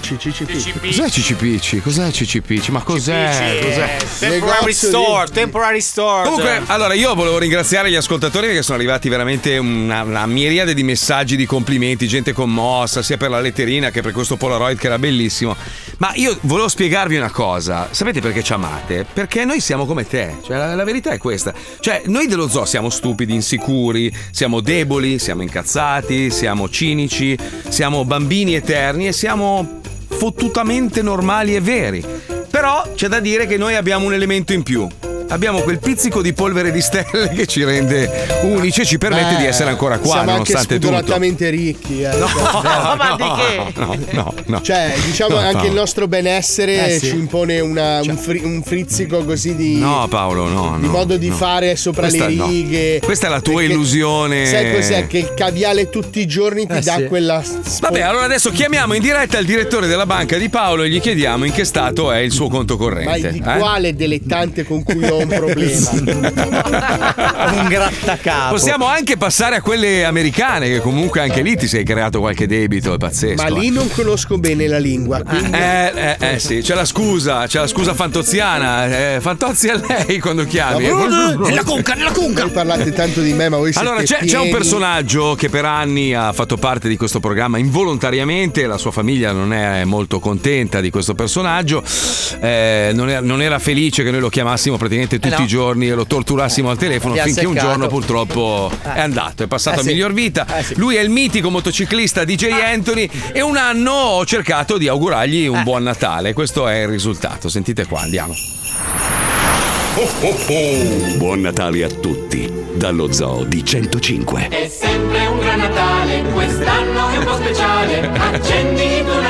Cos'è Cicipicci? Cos'è Cicipicci? Ma cos'è? Cos'è? Temporary store, temporary store. Comunque, allora io volevo ringraziare gli ascoltatori perché sono arrivati veramente una, una miriade di messaggi, di complimenti, gente commossa, sia per la letterina che per questo Polaroid che era bellissimo. Ma io volevo spiegarvi una cosa. Sapete perché ci amate? Perché noi siamo come te. Cioè, la, la verità è questa. Cioè, noi dello zoo siamo stupidi, insicuri, siamo deboli, siamo incazzati, siamo cinici, siamo bambini eterni e siamo fottutamente normali e veri. Però c'è da dire che noi abbiamo un elemento in più. Abbiamo quel pizzico di polvere di stelle che ci rende unici e ci permette Beh, di essere ancora qua, siamo anche nonostante tutto. spudoratamente ricchi. Eh. No, Cioè, no, no, no, no. Cioè, diciamo No, anche il nostro benessere Eh, sì. ci impone una- un, fri- un frizzico così di, No, Paolo, no. di no, modo di no. fare sopra Questa le no. righe. Questa è la tua illusione. Sai cos'è? Che il caviale tutti i giorni ti Eh, dà sì. quella. Vabbè, allora adesso chiamiamo in diretta il direttore della banca di Paolo e gli chiediamo in che stato è il suo conto Ma corrente. di eh? quale delle tante con cui ho un problema? un grattacapo. Possiamo anche passare a quelle americane, che comunque anche lì ti sei creato qualche debito, è pazzesco. Ma lì non conosco bene la lingua. Quindi... Eh, eh, eh, sì, c'è la scusa, c'è la scusa fantoziana. Eh, Fantozzi a lei quando chiami. Nella conca, nella conca! Voi parlate tanto di me, ma voi siete Allora, c'è, c'è un personaggio che per anni ha fatto parte di questo programma involontariamente, la sua famiglia non è molto contenta di questo personaggio, eh, non, era, non era felice che noi lo chiamassimo praticamente tutti Eh no. i giorni e lo torturassimo al telefono Ti ha finché un giorno purtroppo è andato, è passato Eh a sì. miglior vita. Eh sì. Lui è il mitico motociclista DJ Anthony e un anno ho cercato di augurargli Eh. un buon Natale. Questo è il risultato. Sentite qua, andiamo. Buon Natale a tutti dallo Zoo di 105. È sempre un gran Natale, quest'anno è un po' speciale. Accendi il tuo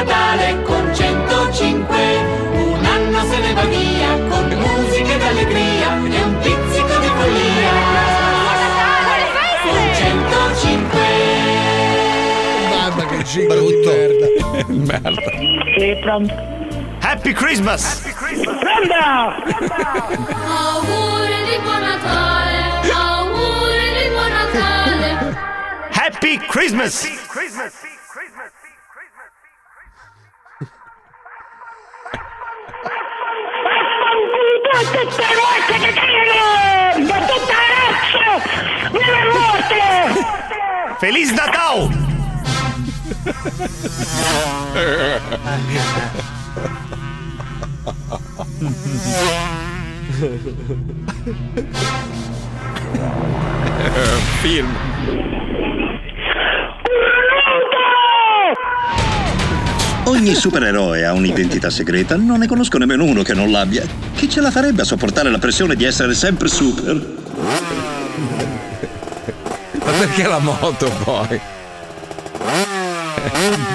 Che jingle di merda. Merda. Sì, pronto. Happy Christmas! Auguri di buon Natale, auguri di buon Natale. Happy Christmas! Feliz Natal! Film. Ogni supereroe ha un'identità segreta, non ne conosco nemmeno uno che non l'abbia. Chi ce la farebbe a sopportare la pressione di essere sempre super? Ma perché la moto poi? Yeah.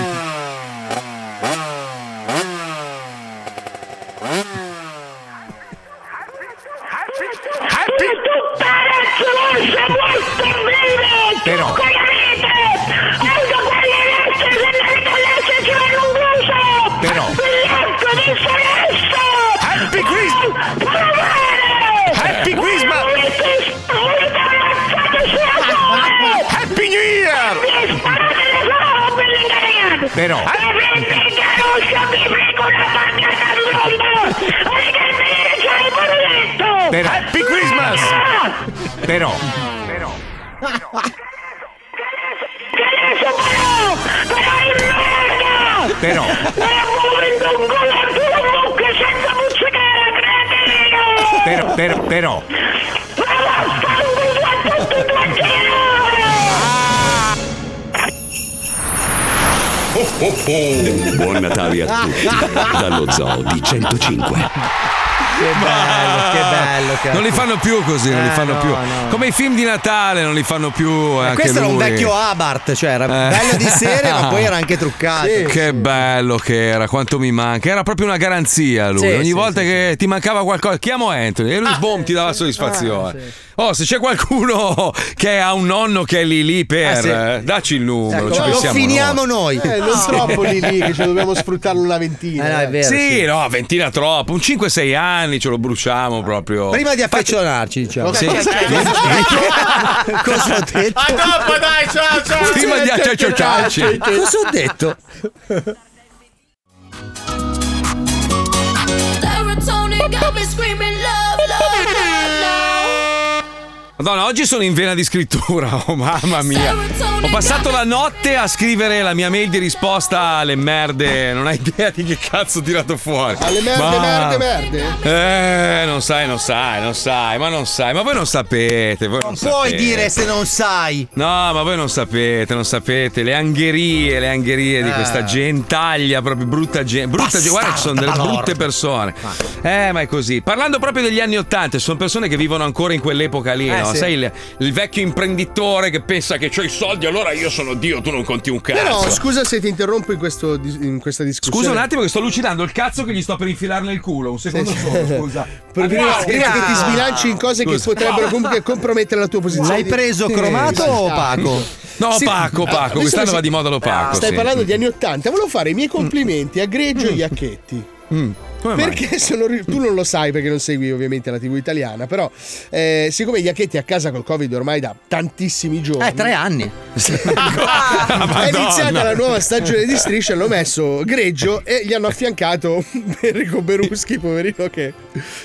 Natale a tutti dallo Zoo di 105. Che bello, che bello. Che Non li fanno più così, non li Eh, fanno no, più. no. Come i film di Natale non li fanno più. Eh, anche questo era un lui. vecchio Abarth, cioè era Eh. bello di serie, ma poi era anche truccato. Che bello che era, quanto mi manca. Era proprio una garanzia lui. Sì, Ogni sì, volta che ti mancava qualcosa, chiamo Anthony e lui boom ti dava soddisfazione. Oh, se c'è qualcuno che ha un nonno che è lì lì per, Eh, sì. eh, dacci il numero. Ecco, ci lo finiamo noi. Eh, non troppo lì lì che ci dobbiamo sfruttare una ventina. Eh, no, è vero, sì, sì. no, ventina troppo. Un 5-6 anni ce lo bruciamo proprio. Prima di affezionarci, diciamo. Sì. Cosa ho detto? A dopo, dai, ciao, ciao. Prima di acciacciarci. Cosa ho detto? Serotonin got me screaming love. Madonna, oggi sono in vena di scrittura, oh mamma mia. Ho passato la notte a scrivere la mia mail di risposta alle merde. Non hai idea di che cazzo ho tirato fuori. Alle merde, Ma- merde, merde. Eh, non sai, non sai, non sai, ma non sai, ma voi non sapete. Voi non, Puoi sapete. dire se non sai. No, ma voi non sapete, non sapete. Le angherie, le angherie di Eh. questa gentaglia, proprio brutta gente. Brutta gente. Guarda, ci sono delle brutte persone. Eh, ma è così. Parlando proprio degli anni Ottanta, sono persone che vivono ancora in quell'epoca lì, Eh, no? sì. Sai, il, il vecchio imprenditore che pensa che ho i soldi, allora io sono Dio, tu non conti un cazzo. Però scusa se ti interrompo in, questo, in questa discussione. Scusa un attimo che sto lucidando il cazzo che gli sto per infilare nel culo. Un secondo solo, scusa. Prima, Wow. che ti sbilanci in cose che Scusa. potrebbero comunque compromettere la tua posizione. L'hai preso Sì, cromato sì, o sì. opaco? No, Sì. opaco, opaco. Quest'anno che va di moda l'opaco. Stai sì. parlando di anni 80. Volevo fare i miei complimenti a Greggio e Iacchetti. Mm. Come mai? Perché sono tu non lo sai perché non segui ovviamente la TV italiana, però eh, siccome Iacchetti è a casa col Covid ormai da tantissimi giorni. Eh, tre anni. È iniziata la nuova stagione di Striscia, hanno messo Greggio e gli hanno affiancato Enrico Beruschi, poverino che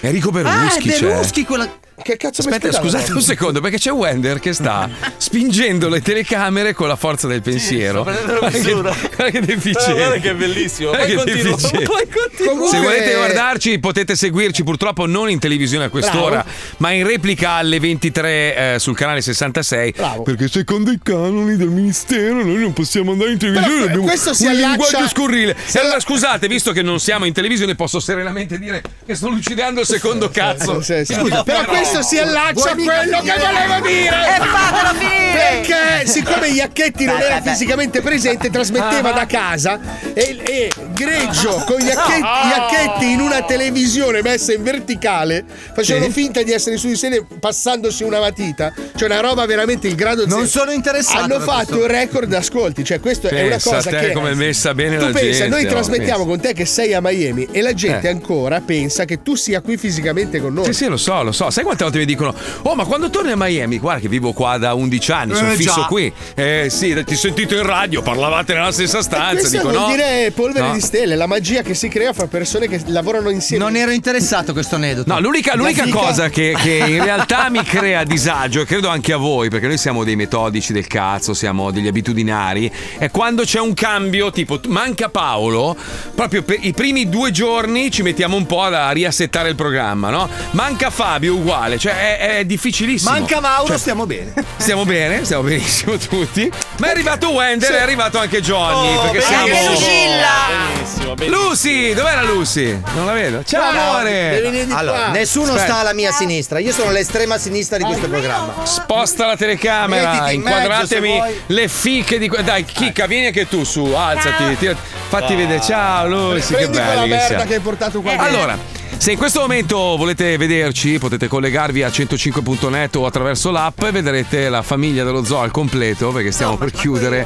Enrico Ah, è Berluschi c'è. Berluschi quella. Che cazzo Aspetta, scusate un secondo, perché c'è Wender che sta spingendo le telecamere con la forza del pensiero. sto prendendo Guarda che, guarda che deficiente. Guarda che bellissimo. Guarda Poi che deficiente. Poi. Comunque- Se volete guardarci potete seguirci purtroppo non in televisione a quest'ora, Bravo. ma in replica alle 23 eh, sul canale 66. Bravo. Perché secondo i canoni del ministero noi non possiamo andare in televisione, Però abbiamo questo si un allaccia- linguaggio scurrile. si E allora scusate, visto che non siamo in televisione posso serenamente dire che sto lucidando il secondo cazzo. Sì, sì, sì. Però questo si allaccia a quello che volevo dire! E fatelo finire! Perché siccome Iacchetti non era fisicamente presente, trasmetteva da casa e, e Greggio con Iacchetti, Iacchetti in una televisione messa in verticale facevano Sì. finta di essere su di sé passandosi una matita. Cioè una roba veramente il grado Non zero. sono interessato Hanno fatto un record d'ascolti, cioè questo è una Pensa cosa te che come messa bene tu la pensa, gente, noi oh, trasmettiamo pensa. con te che sei a Miami e la gente Eh. ancora pensa che tu sia qui fisicamente con noi. Sì, sì, lo so, lo so. Sai quante volte mi dicono: Oh, ma quando torni a Miami, guarda che vivo qua da 11 anni, sono Eh, fisso già. qui. Eh sì, ti ho sentito in radio, parlavate nella stessa stanza. Dico vuol no. dire polvere No. di stelle, la magia che si crea fra persone che lavorano insieme. Non ero interessato a questo aneddoto. No, l'unica, l'unica cosa che, che in realtà mi crea disagio, e credo anche a voi, perché noi siamo dei metodici del cazzo, siamo degli abitudinari, è quando c'è un cambio, tipo manca Paolo, proprio per i primi due giorni ci mettiamo un po' a riassettare il programma, no? Manca Fabio uguale, cioè è, è difficilissimo. Manca Mauro, Cioè, stiamo bene. Stiamo bene, stiamo benissimo tutti. Ma è arrivato Wender, è arrivato anche Johnny. Oh, perché siamo. Lucilla! Benissimo, benissimo. Lucy, dov'era Lucy? Non la vedo. Ciao, Devi amore. Allora, nessuno Aspetta. sta alla mia sinistra, io sono l'estrema sinistra di questo programma. Sposta la telecamera, Mettiti in mezzo, inquadratemi se vuoi. le fiche di Dai, Chicca, vieni anche tu su, alzati, tira- fatti vedere. Ciao, Lucy, che Prendi che merda siamo. che hai portato qua. Allora, se in questo momento volete vederci, potete collegarvi a 105.net o attraverso l'app e vedrete la famiglia dello zoo al completo, perché stiamo per chiudere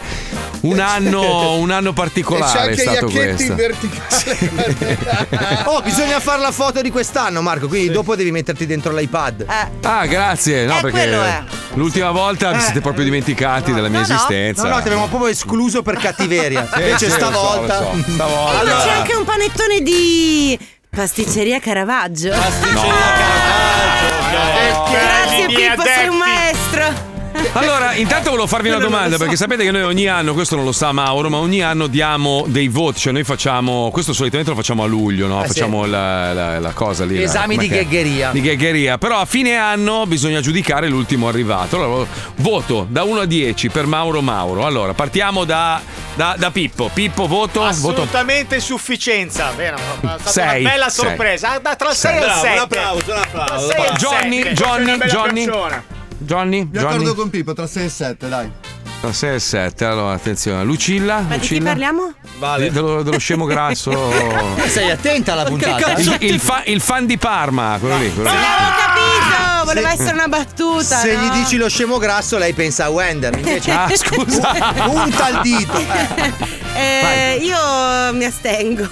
un anno, un anno e c'è particolare. È anche stato Iacchetti in questo. verticale. Oh, bisogna fare la foto di quest'anno, Marco. Quindi dopo devi metterti dentro l'iPad. Eh, Ah, grazie. No, Eh, perché quello è. L'ultima volta vi siete proprio dimenticati della mia esistenza. No, no, ti avevamo proprio escluso per cattiveria. Sì, Invece sì, lo so, stavolta. lo so. Stavolta. Eh, ma c'è anche un panettone di pasticceria Caravaggio. Grazie Pippo, sei un maestro. Allora, intanto volevo farvi una domanda, perché sapete che noi ogni anno, questo non lo sa Mauro, ma ogni anno diamo dei voti, cioè noi facciamo, questo solitamente lo facciamo a luglio, no? Eh, facciamo sì. la, la- la cosa lì. la- Esami com'è di ghegheria. Di ghegheria, però a fine anno bisogna giudicare l'ultimo arrivato. Allora, voto da 1 a 10 per Mauro Mauro. Allora, partiamo da, da- da Pippo. Pippo, voto? voto. Assolutamente sufficienza, vero? Sei, una bella sei. sorpresa. Da- Tra il 6 e il Bravo, 7. un applauso, un applauso. Tra il 6 il Johnny, 7. Johnny, Johnny. persona. Johnny? Mi Johnny? accordo con Pippo tra 6 e 7, dai. Tra 6 e 7, allora attenzione. Lucilla? Ma di chi Lucilla? parliamo? Di- Dello, dello scemo grasso. Sei attenta alla puntata. Il, il fa- il fan di Parma, quello lì. Quello lì. Ho capito, voleva essere una battuta. Se no? gli dici lo scemo grasso, lei pensa a Wender. Invece Ah, scusa. punta il dito. Eh. Eh, io mi astengo.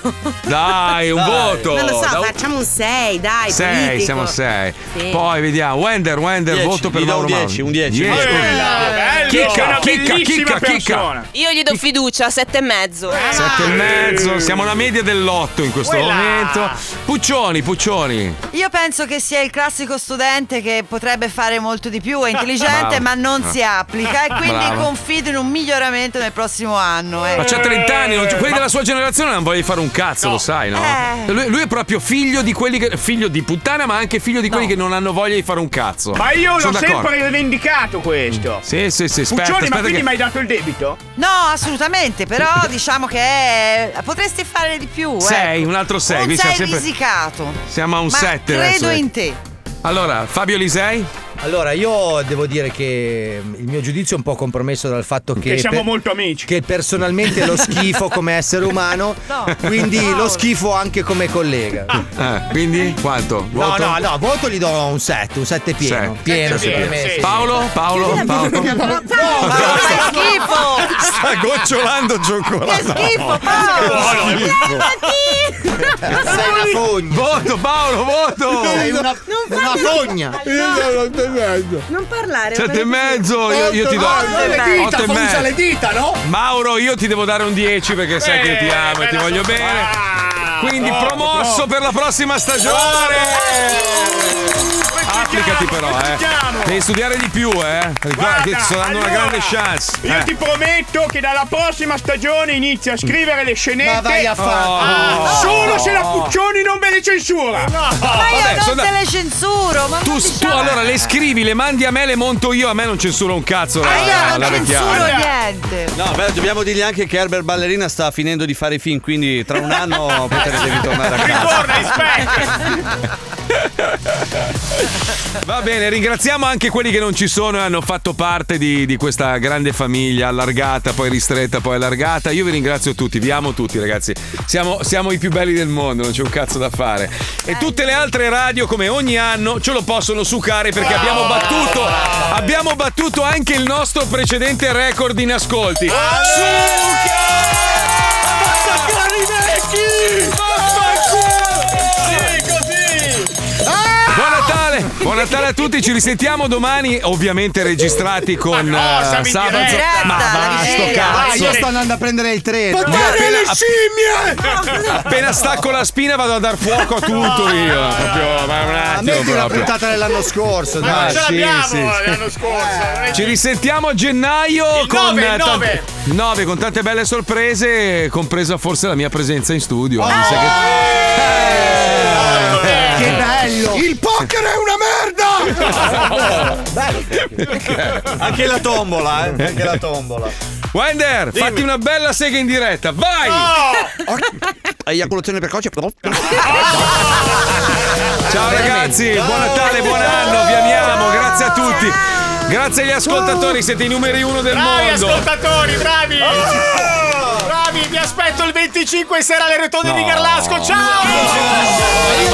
Dai, un voto. Non lo so, Da facciamo un 6, dai. 6, politico. siamo 6. Sì. Poi vediamo. Wender, Wender, Dieci, voto per gli Mauro un Mauro. 10, un 10. Dieci. bello, Chicca, chicca, chicca, chicca. Io gli do fiducia, sette e mezzo. Sette e mezzo, siamo alla media dell'otto in questo Quella. momento. Puccioni, Puccioni. Io penso che sia il classico studente che potrebbe fare molto di più, è intelligente ma non si applica e quindi Bravo. confido in un miglioramento nel prossimo anno. eh. Ma c'ha 30 anni, non- quelli della sua generazione non voglio fare un cazzo, lo sai, no? Eh. Lui, lui è proprio figlio di quelli che. figlio di puttana, ma anche figlio di quelli che non hanno voglia di fare un cazzo. Ma io l'ho Sono d'accordo. sempre rivendicato questo. Sì, sì, sì, aspetta, Puccioni, ma aspetta quindi che- mi hai dato il debito? No, assolutamente, però diciamo che è- potresti fare di più. Sei, ecco. un altro sei, Un quindi siamo sei sempre- risicato. Siamo a un Ma 7 credo adesso. in te. Allora, Fabio Lisei? Allora, io devo dire che il mio giudizio è un po' compromesso dal fatto che. Che siamo molto amici. Che personalmente lo schifo come essere umano, quindi lo schifo anche come collega. Eh, quindi quanto? No, Voto? no, no, voto gli do un 7, un 7 pieno. Sette. Pieno, Sette per pieno, sì. sì. Paolo? Paolo? Paolo? Fai schifo! Sta gocciolando cioccolato. Che schifo, Paolo! Sei una fogna. Voto, Paolo, voto! Sei una, Non una fogna. Non parlare. Sette e mezzo, io, io ti do. le otto e dita, mezzo. le dita, no? Mauro, io ti devo dare un 10 perché sai che io ti amo e ti voglio bene. Quindi promosso per la prossima stagione. Applicati però, eh. Devi studiare di più, eh. Guarda, ti sto dando una allora, grande chance. Io Eh. ti prometto che dalla prossima stagione inizio a scrivere le scenette. Ma vai a fare- Ah, Oh. Solo se la Puccioni non me le censura. Ma io Vabbè, non sono te da- le censuro, ma Tu, non tu allora le scrivi, le mandi a me, le monto io, a me non censura un cazzo la, Ma io la non censuro niente. No, beh, dobbiamo dirgli anche che Herbert Ballerina sta finendo di fare i film, quindi tra un anno potrete ritornare a casa. Ritorna in Va bene, ringraziamo anche quelli che non ci sono e hanno fatto parte di, di questa grande famiglia allargata, poi ristretta, poi allargata. Io vi ringrazio tutti, vi amo tutti ragazzi. Siamo, siamo i più belli del mondo, non c'è un cazzo da fare. E tutte le altre radio, come ogni anno, ce lo possono sucare perché abbiamo battuto, abbiamo battuto anche il nostro precedente record in ascolti. Buon Buon Natale a tutti, ci risentiamo domani, ovviamente registrati con no, eh, siamo in Sabato. diretta, Ma va, sto diretta. Ah, cazzo! io sto andando a prendere il treno. Io appena, appena stacco la spina vado a dar fuoco a tutto io. Proprio, ma un A attimo me di una proprio. puntata dell'anno scorso, Ah, dai. Ce sì, l'abbiamo sì, sì. l'anno scorso. Ci risentiamo a gennaio Il con nove, il tante- nove. nove, con tante belle sorprese, compresa forse la mia presenza in studio. Oh! Mi sa Che bello! Il poker è una merda! Anche la tombola, eh? Anche la tombola. Wender, fatti una bella sega in diretta, vai! Eiaculazione precoce. Ciao ragazzi, buon Natale, buon anno, vi amiamo, grazie a tutti. Grazie agli ascoltatori, siete i numeri uno del Bravi mondo. ascoltatori, bravi! Bravi, vi aspetto il 25 sera alle rotonde di Garlasco. Ciao! In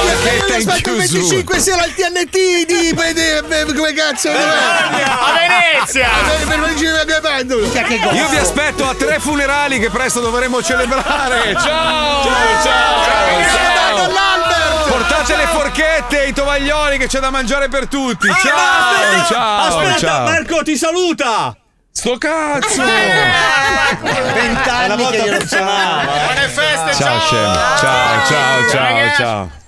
Aspetta il chiusura. 25 sera al TNT di di- come cazzo A Venezia! Io vi aspetto a tre funerali che presto dovremo celebrare. Ciao! Ciao! Ciao! ciao. Portate le forchette e i tovaglioli che c'è da mangiare per tutti. Ah, Ciao, ciao, aspetta, ciao. Marco ti saluta. Sto cazzo! Vent'anni che glielo suonava. Buone feste, Ciao, ciao! Ciao, ciao, ciao, ciao.